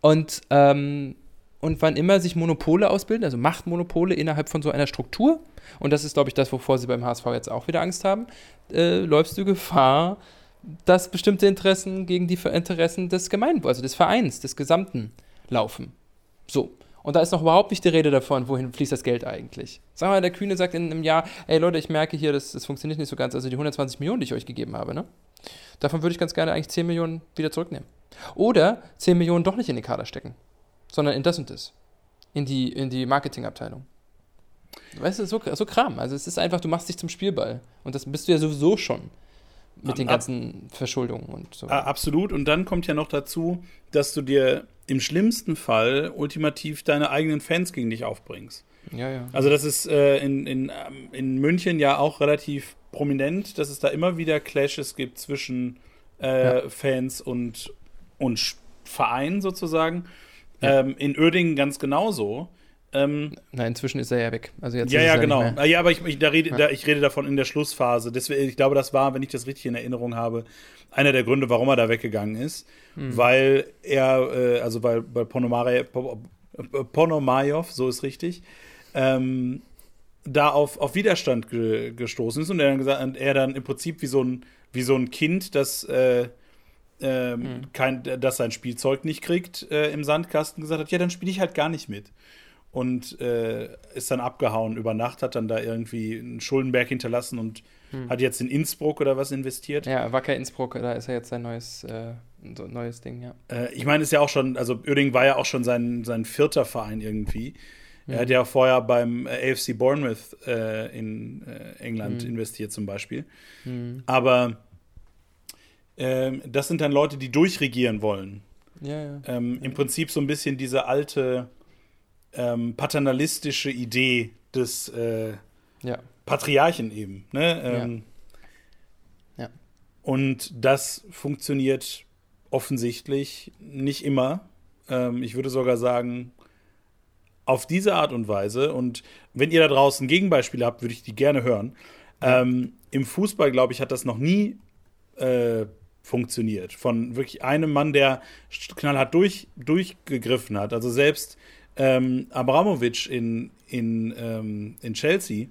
Und ähm, und wann immer sich Monopole ausbilden, also Machtmonopole innerhalb von so einer Struktur, und das ist, glaube ich, das, wovor sie beim HSV jetzt auch wieder Angst haben, äh, läufst du Gefahr, dass bestimmte Interessen gegen die Interessen des Gemeinwohls, also des Vereins, des Gesamten laufen. So. Und da ist noch überhaupt nicht die Rede davon, wohin fließt das Geld eigentlich. Sag mal, der Kühne sagt in einem Jahr, ey Leute, ich merke hier, das, das funktioniert nicht so ganz, also die 120 Millionen, die ich euch gegeben habe, ne? Davon würde ich ganz gerne eigentlich 10 Millionen wieder zurücknehmen. Oder 10 Millionen doch nicht in den Kader stecken sondern in das und das. In die, in die Marketingabteilung. Weißt du, so, so Kram. Also es ist einfach, du machst dich zum Spielball. Und das bist du ja sowieso schon mit den ganzen Verschuldungen und so. Absolut. Und dann kommt ja noch dazu, dass du dir im schlimmsten Fall ultimativ deine eigenen Fans gegen dich aufbringst. Ja, ja. Also das ist äh, in, in, ähm, in München ja auch relativ prominent, dass es da immer wieder Clashes gibt zwischen äh, ja. Fans und, und Verein sozusagen. Ja. Ähm, in Oerdingen ganz genauso. Ähm, Na, inzwischen ist er ja weg. Also jetzt ja, ja, genau. Ja, aber ich, ich, da rede, ja. da, ich rede davon in der Schlussphase. Deswegen, ich glaube, das war, wenn ich das richtig in Erinnerung habe, einer der Gründe, warum er da weggegangen ist. Hm. Weil er, äh, also weil, weil Ponomarev, so ist richtig, ähm, da auf, auf Widerstand ge gestoßen ist und er dann gesagt, er dann im Prinzip wie so ein, wie so ein Kind, das äh, ähm, mhm. kein, das sein Spielzeug nicht kriegt, äh, im Sandkasten gesagt hat, ja, dann spiele ich halt gar nicht mit. Und äh, ist dann abgehauen über Nacht, hat dann da irgendwie einen Schuldenberg hinterlassen und mhm. hat jetzt in Innsbruck oder was investiert. Ja, Wacker Innsbruck, da ist ja jetzt sein neues, äh, so neues Ding, ja. Äh, ich meine, ist ja auch schon, also Oerding war ja auch schon sein, sein vierter Verein irgendwie. Er hat ja vorher beim äh, AFC Bournemouth äh, in England mhm. investiert zum Beispiel. Mhm. Aber ähm, das sind dann Leute, die durchregieren wollen. Ja, ja. Ähm, Im Prinzip so ein bisschen diese alte ähm, paternalistische Idee des äh, ja. Patriarchen eben. Ne? Ähm, ja. Und das funktioniert offensichtlich nicht immer. Ähm, ich würde sogar sagen, auf diese Art und Weise. Und wenn ihr da draußen Gegenbeispiele habt, würde ich die gerne hören. Ähm, Im Fußball, glaube ich, hat das noch nie äh, funktioniert. Von wirklich einem Mann, der knallhart durch, durchgegriffen hat. Also selbst ähm, Abramovic in, in, ähm, in Chelsea,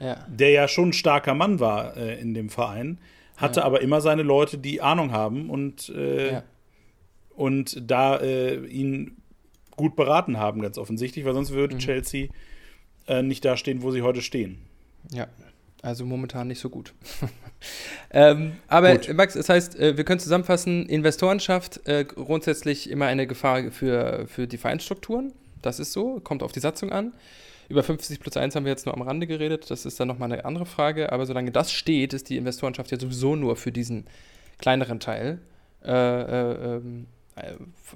ja. der ja schon ein starker Mann war äh, in dem Verein, hatte ja. aber immer seine Leute, die Ahnung haben und, äh, ja. und da äh, ihn gut beraten haben, ganz offensichtlich, weil sonst würde mhm. Chelsea äh, nicht da stehen, wo sie heute stehen. Ja, Also momentan nicht so gut. ähm, aber gut. Max, das heißt, äh, wir können zusammenfassen, Investorenschaft äh, grundsätzlich immer eine Gefahr für, für die Vereinsstrukturen. Das ist so, kommt auf die Satzung an. Über 50 plus 1 haben wir jetzt nur am Rande geredet. Das ist dann nochmal eine andere Frage. Aber solange das steht, ist die Investorenschaft ja sowieso nur für diesen kleineren Teil äh, äh, ähm,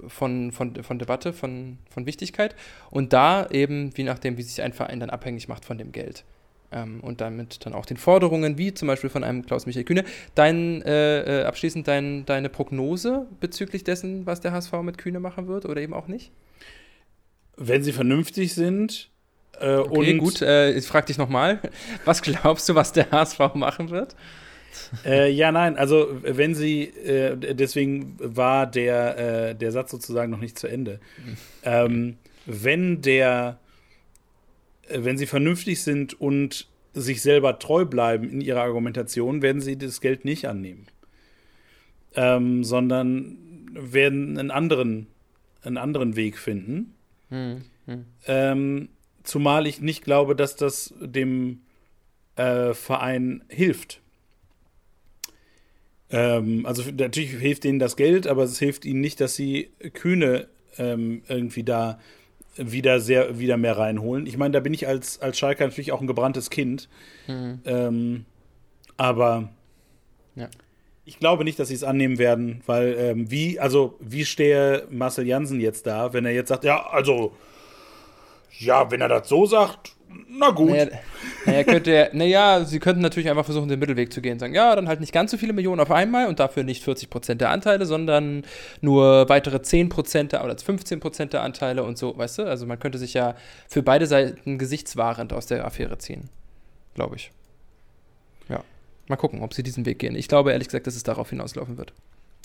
von, von, von Debatte, von, von Wichtigkeit. Und da eben, je nachdem, wie sich ein Verein dann abhängig macht von dem Geld. Ähm, und damit dann auch den Forderungen, wie zum Beispiel von einem Klaus-Michael Kühne. Dein, äh, äh, abschließend dein, deine Prognose bezüglich dessen, was der HSV mit Kühne machen wird oder eben auch nicht? Wenn sie vernünftig sind. Äh, okay, und gut, äh, ich frage dich nochmal. Was glaubst du, was der HSV machen wird? Äh, ja, nein, also wenn sie, äh, deswegen war der, der Satz sozusagen noch nicht zu Ende. Ähm, wenn der wenn sie vernünftig sind und sich selber treu bleiben in ihrer Argumentation, werden sie das Geld nicht annehmen. Ähm, sondern werden einen anderen, einen anderen Weg finden. Hm, hm. Ähm, zumal ich nicht glaube, dass das dem äh, Verein hilft. Ähm, also natürlich hilft ihnen das Geld, aber es hilft ihnen nicht, dass sie Kühne ähm, irgendwie da wieder sehr wieder mehr reinholen. Ich meine, da bin ich als, als Schalker natürlich auch ein gebranntes Kind. Mhm. Ähm, aber ja. ich glaube nicht, dass sie es annehmen werden, weil ähm, wie, also wie stehe Marcel Jansen jetzt da, wenn er jetzt sagt, ja, also ja, wenn er das so sagt, na gut. Naja, naja, könnte, naja, sie könnten natürlich einfach versuchen, den Mittelweg zu gehen. Sagen, ja, dann halt nicht ganz so viele Millionen auf einmal und dafür nicht 40 Prozent der Anteile, sondern nur weitere 10 Prozent oder 15 Prozent der Anteile und so, weißt du? Also man könnte sich ja für beide Seiten gesichtswahrend aus der Affäre ziehen. Glaube ich. Ja. Mal gucken, ob sie diesen Weg gehen. Ich glaube ehrlich gesagt, dass es darauf hinauslaufen wird.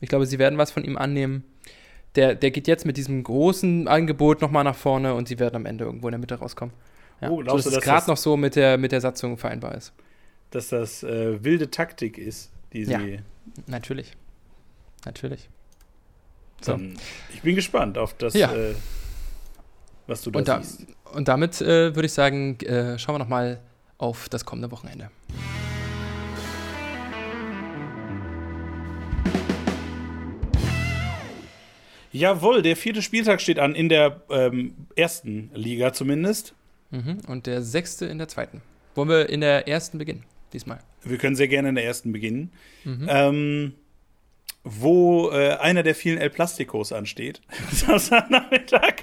Ich glaube, sie werden was von ihm annehmen. Der, der geht jetzt mit diesem großen Angebot nochmal nach vorne und sie werden am Ende irgendwo in der Mitte rauskommen. Ja. Oh, glaubst so, dass es gerade noch so mit der, mit der Satzung vereinbar ist. Dass das äh, wilde Taktik ist, die sie. Ja, natürlich. Natürlich. So. Dann, ich bin gespannt auf das, ja. äh, was du da, und da siehst. Und damit äh, würde ich sagen, äh, schauen wir nochmal auf das kommende Wochenende. Jawohl, der vierte Spieltag steht an, in der ähm, ersten Liga zumindest. Mhm. Und der sechste in der zweiten. Wollen wir in der ersten beginnen, diesmal? Wir können sehr gerne in der ersten beginnen. Mhm. Ähm, wo äh, einer der vielen El Plasticos ansteht. Samstagnachmittag.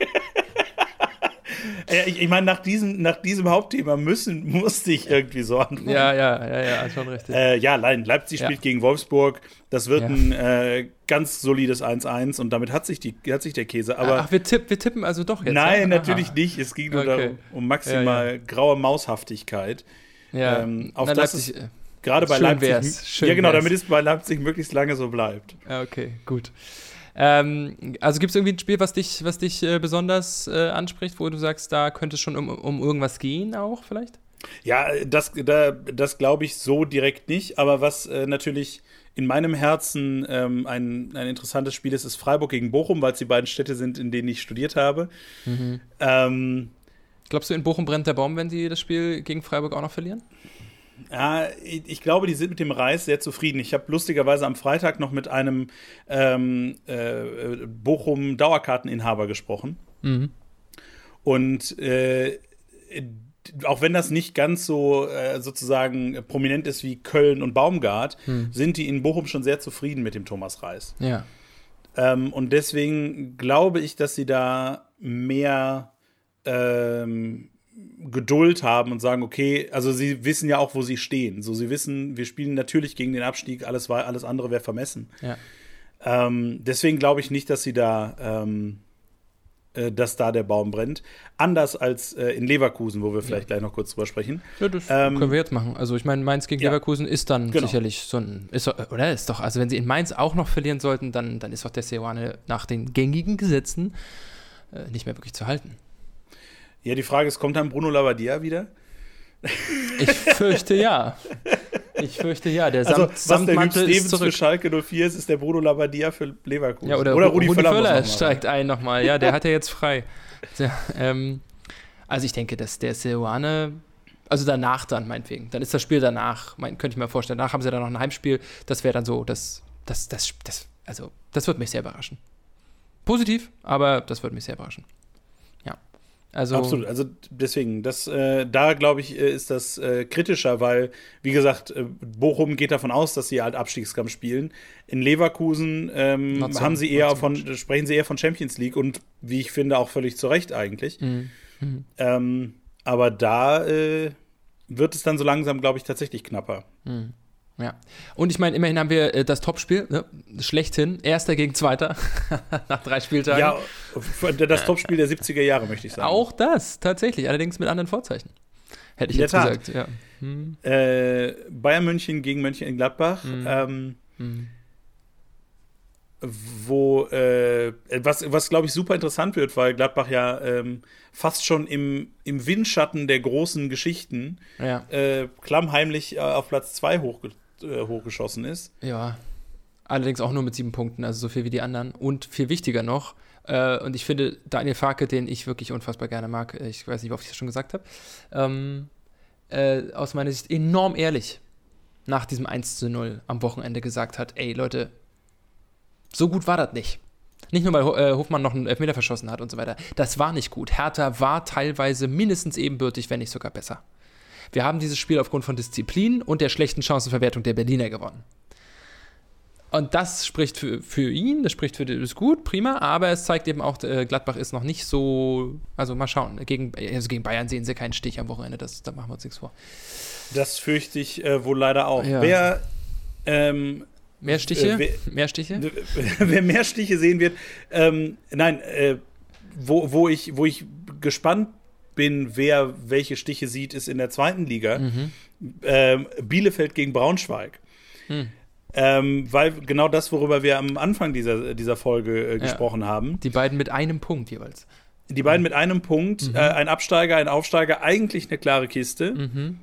Ich, ich meine, nach diesem, nach diesem Hauptthema müssen, musste ich irgendwie so antworten. Ja, ja, ja, ja, schon richtig. Äh, ja, Leipzig ja. spielt gegen Wolfsburg. Das wird ja. ein äh, ganz solides 1-1 und damit hat sich, die, hat sich der Käse. Aber Ach, wir, tipp, wir tippen also doch jetzt. Nein, ja? natürlich nicht. Es ging nur okay. darum, um maximal graue Maushaftigkeit. Ja, ähm, auf Na, das Leipzig, ist, gerade bei Leipzig. ja, genau, wär's. damit es bei Leipzig möglichst lange so bleibt. Okay, gut. Ähm, also gibt es irgendwie ein Spiel, was dich, was dich äh, besonders äh, anspricht, wo du sagst, da könnte es schon um, um irgendwas gehen auch vielleicht? Ja, das, da, das glaube ich so direkt nicht, aber was äh, natürlich in meinem Herzen ähm, ein, ein interessantes Spiel ist, ist Freiburg gegen Bochum, weil es die beiden Städte sind, in denen ich studiert habe. Mhm. Ähm, Glaubst du, in Bochum brennt der Baum, wenn sie das Spiel gegen Freiburg auch noch verlieren? Ja, ich glaube, die sind mit dem Reis sehr zufrieden. Ich habe lustigerweise am Freitag noch mit einem ähm, äh, Bochum-Dauerkarteninhaber gesprochen. Mhm. Und äh, auch wenn das nicht ganz so äh, sozusagen prominent ist wie Köln und Baumgart, mhm. sind die in Bochum schon sehr zufrieden mit dem Thomas Reis. Ja. Ähm, und deswegen glaube ich, dass sie da mehr ähm, Geduld haben und sagen, okay, also sie wissen ja auch, wo sie stehen. So, sie wissen, wir spielen natürlich gegen den Abstieg, alles, alles andere wäre vermessen. Ja. Ähm, deswegen glaube ich nicht, dass sie da, ähm, äh, dass da der Baum brennt. Anders als äh, in Leverkusen, wo wir vielleicht ja. gleich noch kurz drüber sprechen. Ja, das ähm, können wir jetzt machen. Also ich meine, Mainz gegen ja. Leverkusen ist dann genau. sicherlich so ein, ist, oder ist doch, also wenn sie in Mainz auch noch verlieren sollten, dann, dann ist doch der Seoane nach den gängigen Gesetzen äh, nicht mehr wirklich zu halten. Ja, die Frage ist, kommt dann Bruno Labbadia wieder? Ich fürchte ja. Ich fürchte ja. Der also, Samt, was Samtmantel der ist zurück. für Schalke 04 ist, ist der Bruno Labbadia für Leverkusen. Ja, oder, oder Rudi, Rudi Völler, Völler steigt ein nochmal. Ja, der hat ja jetzt frei. Der, ähm, also ich denke, dass der Seoane Also danach dann, meinetwegen. Dann ist das Spiel danach, mein, könnte ich mir vorstellen. Danach haben sie dann noch ein Heimspiel. Das wäre dann so, das, das, das, das, also, das wird mich sehr überraschen. Positiv, aber das würde mich sehr überraschen. Also, Absolut, also deswegen, das, äh, da glaube ich, äh, ist das äh, kritischer, weil, wie gesagt, äh, Bochum geht davon aus, dass sie halt Abstiegskampf spielen. In Leverkusen ähm, so- haben sie eher so von, much. sprechen sie eher von Champions League und wie ich finde, auch völlig zu Recht eigentlich. Mhm. Mhm. Ähm, aber da äh, wird es dann so langsam, glaube ich, tatsächlich knapper. Mhm. Ja. Und ich meine, immerhin haben wir äh, das Topspiel, ne? schlechthin, Erster gegen Zweiter, nach drei Spieltagen. Ja, das Topspiel der 70er Jahre, möchte ich sagen. Auch das, tatsächlich, allerdings mit anderen Vorzeichen. Hätte ich jetzt Tat. gesagt, ja. Hm. Äh, Bayern München gegen Mönchengladbach. Mhm. Ähm, Hm. wo äh, was, was glaube ich super interessant wird, weil Gladbach ja ähm, fast schon im, im Windschatten der großen Geschichten Ja. äh, klammheimlich äh, auf Platz 2 hochge äh, hochgeschossen ist. Ja. Allerdings auch nur mit sieben Punkten, also so viel wie die anderen. Und viel wichtiger noch, äh, und ich finde Daniel Farke, den ich wirklich unfassbar gerne mag, äh, ich weiß nicht, oft ich das schon gesagt habe, ähm, äh, aus meiner Sicht enorm ehrlich nach diesem 1 zu 0 am Wochenende gesagt hat, ey Leute, so gut war das nicht. Nicht nur, weil äh, Hofmann noch einen Elfmeter verschossen hat und so weiter. Das war nicht gut. Hertha war teilweise mindestens ebenbürtig, wenn nicht sogar besser. Wir haben dieses Spiel aufgrund von Disziplin und der schlechten Chancenverwertung der Berliner gewonnen. Und das spricht für, für ihn, das spricht für das gut, prima, aber es zeigt eben auch, äh, Gladbach ist noch nicht so, also mal schauen, gegen, also gegen Bayern sehen sie keinen Stich am Wochenende, das, da machen wir uns nichts vor. Das fürchte ich äh, wohl leider auch. Ja. Wer, ähm, Mehr Stiche? Äh, wer- Mehr Stiche? wer mehr Stiche sehen wird, ähm, nein, äh, wo, wo, ich, wo ich gespannt bin, wer welche Stiche sieht, ist in der zweiten Liga. Mhm. ähm, Bielefeld gegen Braunschweig. Hm. Ähm, weil genau das, worüber wir am Anfang dieser, dieser Folge äh, gesprochen haben. Die beiden mit einem Punkt jeweils. Die beiden mit einem Punkt, Mhm. äh, ein Absteiger, ein Aufsteiger, eigentlich eine klare Kiste, Mhm.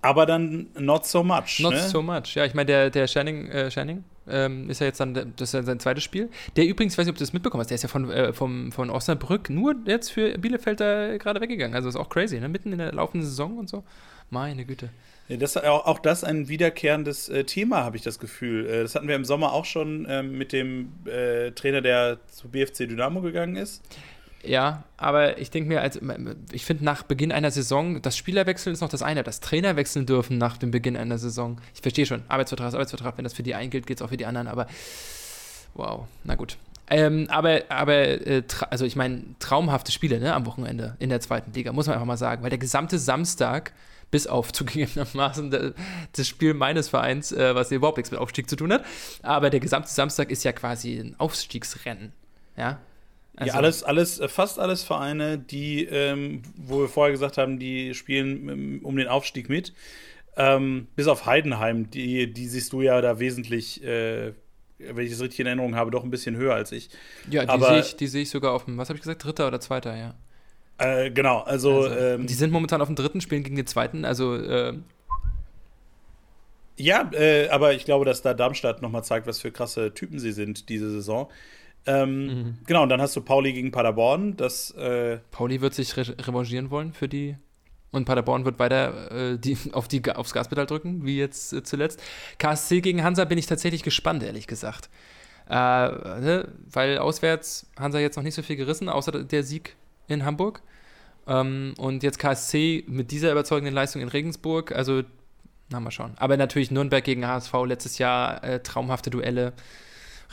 aber dann not so much. Not ne? so much. Ja, ich meine, der, der Shining, äh, Shining ähm, ist ja jetzt dann, das ja sein zweites Spiel. Der übrigens, ich weiß nicht, ob du das mitbekommen hast, der ist ja von, äh, vom, von Osnabrück nur jetzt für Bielefeld da gerade weggegangen. Also ist auch crazy, ne? Mitten in der laufenden Saison und so. Meine Güte. Das, auch, auch das ein wiederkehrendes äh, Thema, habe ich das Gefühl. Äh, das hatten wir im Sommer auch schon ähm, mit dem äh, Trainer, der zu BFC Dynamo gegangen ist. Ja, aber ich denke mir, also, ich finde nach Beginn einer Saison, das Spielerwechseln ist noch das eine, das Trainer wechseln dürfen nach dem Beginn einer Saison. Ich verstehe schon, Arbeitsvertrag ist Arbeitsvertrag, wenn das für die einen gilt, gilt es auch für die anderen, aber wow, na gut. Ähm, aber, aber äh, also ich meine, traumhafte Spiele ne, am Wochenende in der zweiten Liga, muss man einfach mal sagen, weil der gesamte Samstag, bis auf zugegebenermaßen das Spiel meines Vereins, äh, was überhaupt nichts mit Aufstieg zu tun hat, aber der gesamte Samstag ist ja quasi ein Aufstiegsrennen. Ja, ja, alles, alles, äh, fast alles Vereine, die, ähm, wo wir vorher gesagt haben, die spielen ähm, um den Aufstieg mit. Ähm, bis auf Heidenheim, die, die siehst du ja da wesentlich, äh, wenn ich das richtig in Erinnerung habe, doch ein bisschen höher als ich. Ja, die sehe ich, die sehe ich sogar auf dem, was habe ich gesagt, dritter oder zweiter, ja. Äh, genau, also, Also, ähm, die sind momentan auf dem dritten, spielen gegen den zweiten, also äh, ja, äh, aber ich glaube, dass da Darmstadt nochmal zeigt, was für krasse Typen sie sind diese Saison. Ähm, Mhm. Genau, und dann hast du Pauli gegen Paderborn, das äh, Pauli wird sich re revanchieren wollen für die und Paderborn wird weiter äh, die, auf die, aufs Gaspedal drücken, wie jetzt äh, zuletzt. KSC gegen Hansa bin ich tatsächlich gespannt, ehrlich gesagt. Äh, ne? Weil auswärts Hansa jetzt noch nicht so viel gerissen, außer der Sieg in Hamburg. Ähm, und jetzt KSC mit dieser überzeugenden Leistung in Regensburg, also, na mal schauen. Aber natürlich Nürnberg gegen HSV letztes Jahr, äh, traumhafte Duelle.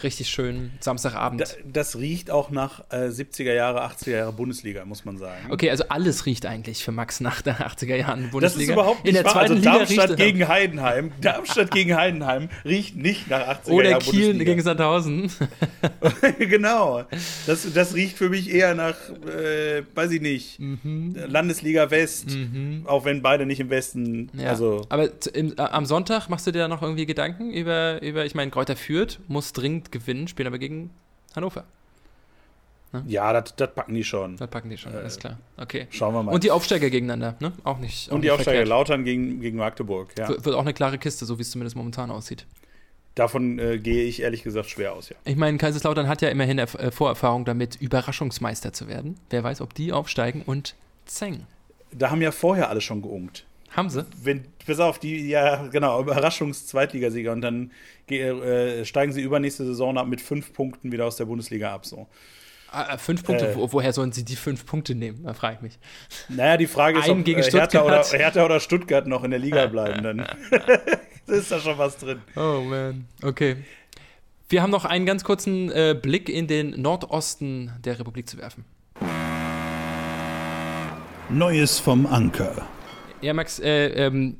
Richtig schön, Samstagabend. Da, das riecht auch nach äh, 70er Jahre, 80er Jahre Bundesliga, muss man sagen. Okay, also alles riecht eigentlich für Max nach der 80er Jahren Das ist Bundesliga. überhaupt nicht In der wahr. zweiten Also Liga Darmstadt riecht gegen Heidenheim. Darmstadt gegen Heidenheim riecht nicht nach 80er oder Jahren Kiel Bundesliga. gegen Sandhausen. genau. Das, das riecht für mich eher nach, äh, weiß ich nicht, Mhm. Landesliga West. Auch wenn beide nicht im Westen. Ja. Also, Aber im, äh, am Sonntag machst du dir da noch irgendwie Gedanken über, über ich meine, Kräuter führt, muss dringend gewinnen, spielen aber gegen Hannover. ja, das packen die schon. Das packen die schon, Äh, alles klar. Okay. Schauen wir mal. Und die Aufsteiger gegeneinander, ne? Auch nicht. Auch Und die nicht Aufsteiger verkehrt. Lautern gegen, gegen Magdeburg. Ja. W- Wird auch eine klare Kiste, so wie es zumindest momentan aussieht. Davon äh, gehe ich ehrlich gesagt schwer aus, ja. Ich meine, Kaiserslautern hat ja immerhin Erf- äh, Vorerfahrung damit, Überraschungsmeister zu werden. Wer weiß, ob die aufsteigen und Zeng. da haben ja vorher alle schon geungt. Haben sie? Wenn, pass auf, die, ja, genau, Überraschungs-Zweitligasieger und dann äh, steigen sie übernächste Saison ab mit fünf Punkten wieder aus der Bundesliga ab. So. Ah, fünf Punkte, äh, woher sollen sie die fünf Punkte nehmen? Da frage ich mich. Naja, die Frage ist, Einen ob äh, gegen Hertha, oder, Stuttgart. Hertha oder Stuttgart noch in der Liga bleiben. Dann ist da schon was drin. Oh man, okay. Wir haben noch einen ganz kurzen äh, Blick in den Nordosten der Republik zu werfen. Neues vom Anker. Ja, Max, äh, ähm,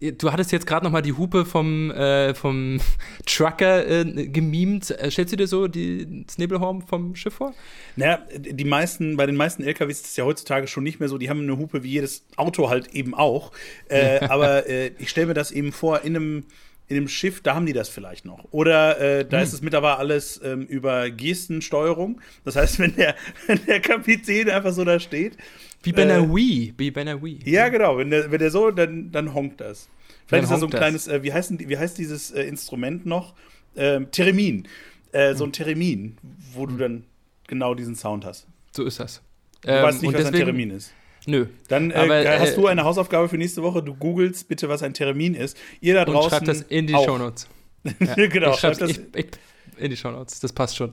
du hattest jetzt gerade noch mal die Hupe vom, äh, vom Trucker äh, gemimt. Äh, Stellst du dir so die, das Nebelhorn vom Schiff vor? Naja, die meisten, bei den meisten LKWs ist es ja heutzutage schon nicht mehr so, die haben eine Hupe wie jedes Auto halt eben auch. Äh, aber äh, ich stelle mir das eben vor, in einem, in einem Schiff, da haben die das vielleicht noch. Oder äh, da Hm. ist es mittlerweile alles ähm, über Gestensteuerung. Das heißt, wenn der, wenn der Kapitän einfach so da steht. Wie bei Äh, einer Wii. Wie bei einer Wii. Ja, genau, wenn der, wenn der so, dann, dann honkt das. Vielleicht Dann ist das so ein das. kleines, äh, wie, heißt, wie heißt dieses äh, Instrument noch? Ähm, Theremin. Äh, Hm. so ein Theremin, wo du dann genau diesen Sound hast. So ist das. Du weißt nicht, Ähm, und was ein deswegen- Theremin ist. Nö. Dann äh, Aber, äh, hast du eine Hausaufgabe für nächste Woche. Du googelst bitte, was ein Theremin ist. Ihr da Und draußen. schreibt das in die auch. Shownotes. genau, ich schreibt das. ich, ich, in die Shownotes, das passt schon.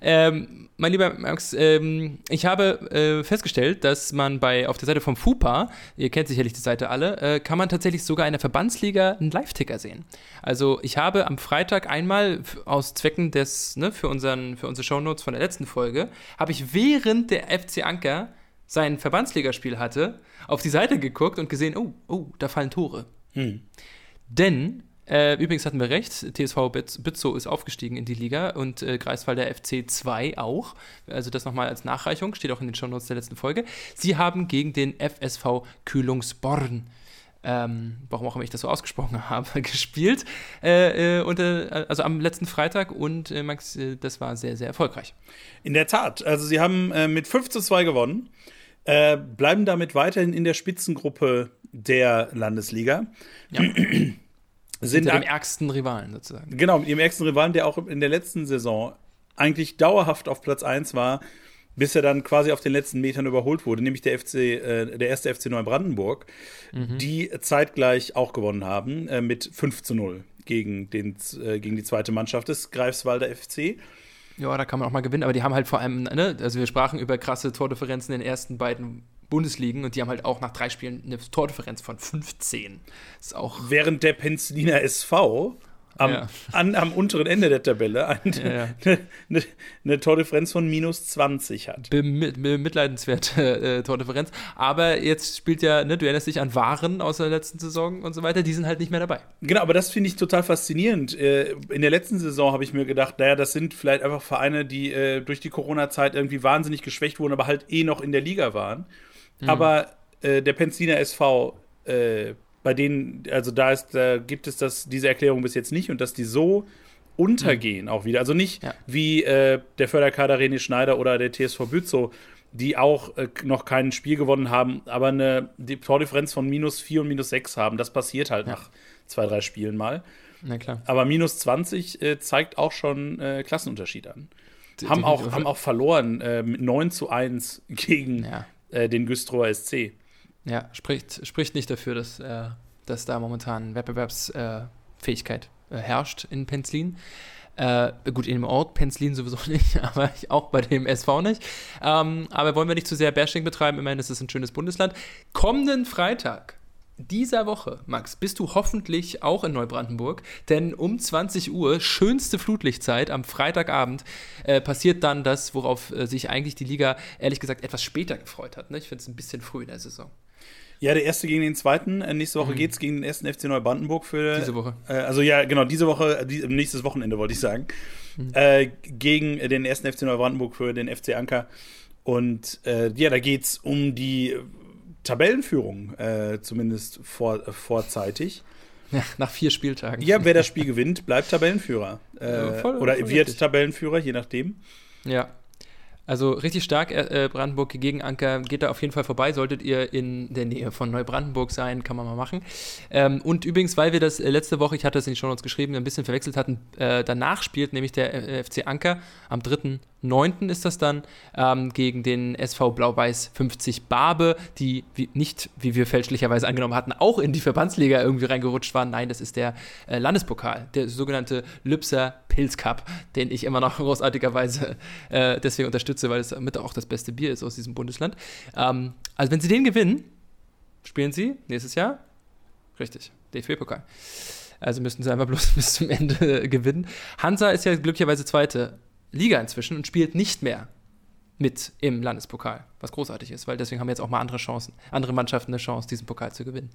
Ähm, mein lieber Max, ähm, ich habe äh, festgestellt, dass man bei auf der Seite vom FUPA, ihr kennt sicherlich die Seite alle, äh, kann man tatsächlich sogar in der Verbandsliga einen Live-Ticker sehen. Also ich habe am Freitag einmal aus Zwecken des, ne, für, unseren, für unsere Shownotes von der letzten Folge, habe ich während der FC Anker sein Verbandsligaspiel hatte, auf die Seite geguckt und gesehen, oh, oh, da fallen Tore. Hm. Denn, äh, übrigens hatten wir recht, TSV Bütz- Bützow ist aufgestiegen in die Liga und äh, Greifswalder FC 2 auch. Also das nochmal als Nachreichung, steht auch in den Shownotes der letzten Folge. Sie haben gegen den FSV Kühlungsborn, ähm, warum auch immer ich das so ausgesprochen habe, gespielt. Äh, äh, und, äh, also am letzten Freitag und äh, Max, äh, das war sehr, sehr erfolgreich. In der Tat. Also, sie haben äh, mit 5 zu 2 gewonnen. Äh, bleiben damit weiterhin in der Spitzengruppe der Landesliga. Ja. Sind dem ärgsten Rivalen sozusagen. Genau, mit ihrem ärgsten Rivalen, der auch in der letzten Saison eigentlich dauerhaft auf Platz 1 war, bis er dann quasi auf den letzten Metern überholt wurde, nämlich der FC, äh, der erste FC Neubrandenburg, die zeitgleich auch gewonnen haben äh, mit 5 zu 0 gegen, den, äh, gegen die zweite Mannschaft des Greifswalder FC. Ja, da kann man auch mal gewinnen, aber die haben halt vor allem, ne, also wir sprachen über krasse Tordifferenzen in den ersten beiden Bundesligen und die haben halt auch nach drei Spielen eine Tordifferenz von 15. Das ist auch. Während der Penzliner SV am, Ja. an, am unteren Ende der Tabelle eine, Ja. eine, eine, Tordifferenz von minus 20 hat. Bemitleidenswerte äh, Tordifferenz. Aber jetzt spielt ja, ne, du erinnerst dich an Waren aus der letzten Saison und so weiter, die sind halt nicht mehr dabei. Genau, aber das finde ich total faszinierend. Äh, In der letzten Saison habe ich mir gedacht, naja, das sind vielleicht einfach Vereine, die äh, durch die Corona-Zeit irgendwie wahnsinnig geschwächt wurden, aber halt eh noch in der Liga waren. Aber äh, der Penziner SV, äh, bei denen, also da ist, da gibt es das, diese Erklärung bis jetzt nicht und dass die so untergehen auch wieder. Also nicht Ja. wie äh, der Förderkader René Schneider oder der TSV Bützow, die auch äh, noch kein Spiel gewonnen haben, aber eine die Tordifferenz von minus 4 und minus 6 haben. Das passiert halt nach zwei, drei Spielen mal. Na klar. Aber minus 20 äh, zeigt auch schon äh, Klassenunterschied an. Die- Haben die- auch, haben auch verloren äh, mit 9 zu 1 gegen Ja. äh, den Güstrower SC. Ja, spricht, spricht nicht dafür, dass, äh, dass da momentan Wettbewerbsfähigkeit äh, herrscht in Penzlin. Äh, gut, in dem Ort Penzlin sowieso nicht, aber auch bei dem SV nicht. Ähm, aber wollen wir nicht zu sehr Bashing betreiben, immerhin ist es ein schönes Bundesland. Kommenden Freitag dieser Woche, Max, bist du hoffentlich auch in Neubrandenburg, denn um 20 Uhr, schönste Flutlichtzeit am Freitagabend, äh, passiert dann das, worauf äh, sich eigentlich die Liga ehrlich gesagt etwas später gefreut hat. Ne? Ich finde es ein bisschen früh in der Saison. Ja, der erste gegen den zweiten. Äh, nächste Woche geht's gegen den ersten FC Neubrandenburg für. Mhm. Diese Woche. Äh, also ja, genau, diese Woche, äh, die, nächstes Wochenende wollte ich sagen. Mhm. Äh, gegen äh, den ersten FC Neubrandenburg für den FC Anker. Und äh, ja, da geht's um die Tabellenführung, zumindest vor, vorzeitig. Ja, nach vier Spieltagen. Ja, wer das Spiel gewinnt, bleibt Tabellenführer. Ja, voll- oder voll wird richtig. Tabellenführer, je nachdem. Ja. Also richtig stark, äh, Brandenburg gegen Anker. Geht da auf jeden Fall vorbei. Solltet ihr in der Nähe von Neubrandenburg sein, kann man mal machen. Ähm, und übrigens, weil wir das äh, letzte Woche, ich hatte es in den Shownotes geschrieben, ein bisschen verwechselt hatten, äh, danach spielt nämlich der äh, FC Anker am 3. 9. ist das dann ähm, gegen den SV Blau-Weiß 50 Barbe, die wie, nicht, wie wir fälschlicherweise angenommen hatten, auch in die Verbandsliga irgendwie reingerutscht waren. Nein, das ist der äh, Landespokal, der sogenannte Lübser Pilz Cup, den ich immer noch großartigerweise äh, deswegen unterstütze, weil es mit auch das beste Bier ist aus diesem Bundesland. Ähm, also wenn sie den gewinnen, spielen sie nächstes Jahr richtig DFB-Pokal. Also müssten sie einfach bloß bis zum Ende gewinnen. Hansa ist ja glücklicherweise zweite Liga inzwischen und spielt nicht mehr mit im Landespokal, was großartig ist, weil deswegen haben jetzt auch mal andere Chancen, andere Mannschaften eine Chance, diesen Pokal zu gewinnen.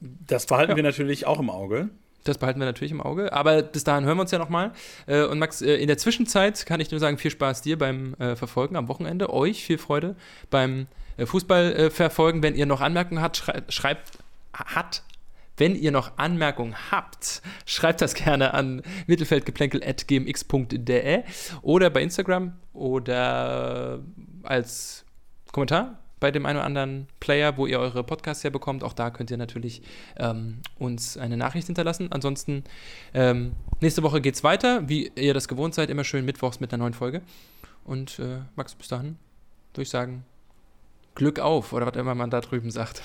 Das behalten ja. wir natürlich auch im Auge. Das behalten wir natürlich im Auge. Aber bis dahin hören wir uns ja nochmal. Äh, und Max, äh, in der Zwischenzeit kann ich nur sagen, viel Spaß dir beim äh, Verfolgen am Wochenende. Euch viel Freude beim Fußball verfolgen. Wenn ihr noch Anmerkungen habt, schreibt, hat, wenn ihr noch Anmerkungen habt, schreibt das gerne an mittelfeldgeplänkel.gmx.de oder bei Instagram oder als Kommentar bei dem einen oder anderen Player, wo ihr eure Podcasts herbekommt. Auch da könnt ihr natürlich ähm, uns eine Nachricht hinterlassen. Ansonsten, ähm, nächste Woche geht es weiter, wie ihr das gewohnt seid, immer schön mittwochs mit einer neuen Folge. Und äh, Max, bis dahin würde ich sagen, Glück auf oder was immer man da drüben sagt.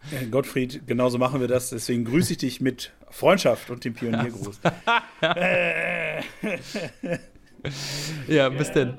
Gottfried, genauso machen wir das. Deswegen grüße ich dich mit Freundschaft und dem Pioniergruß. ja, bis denn.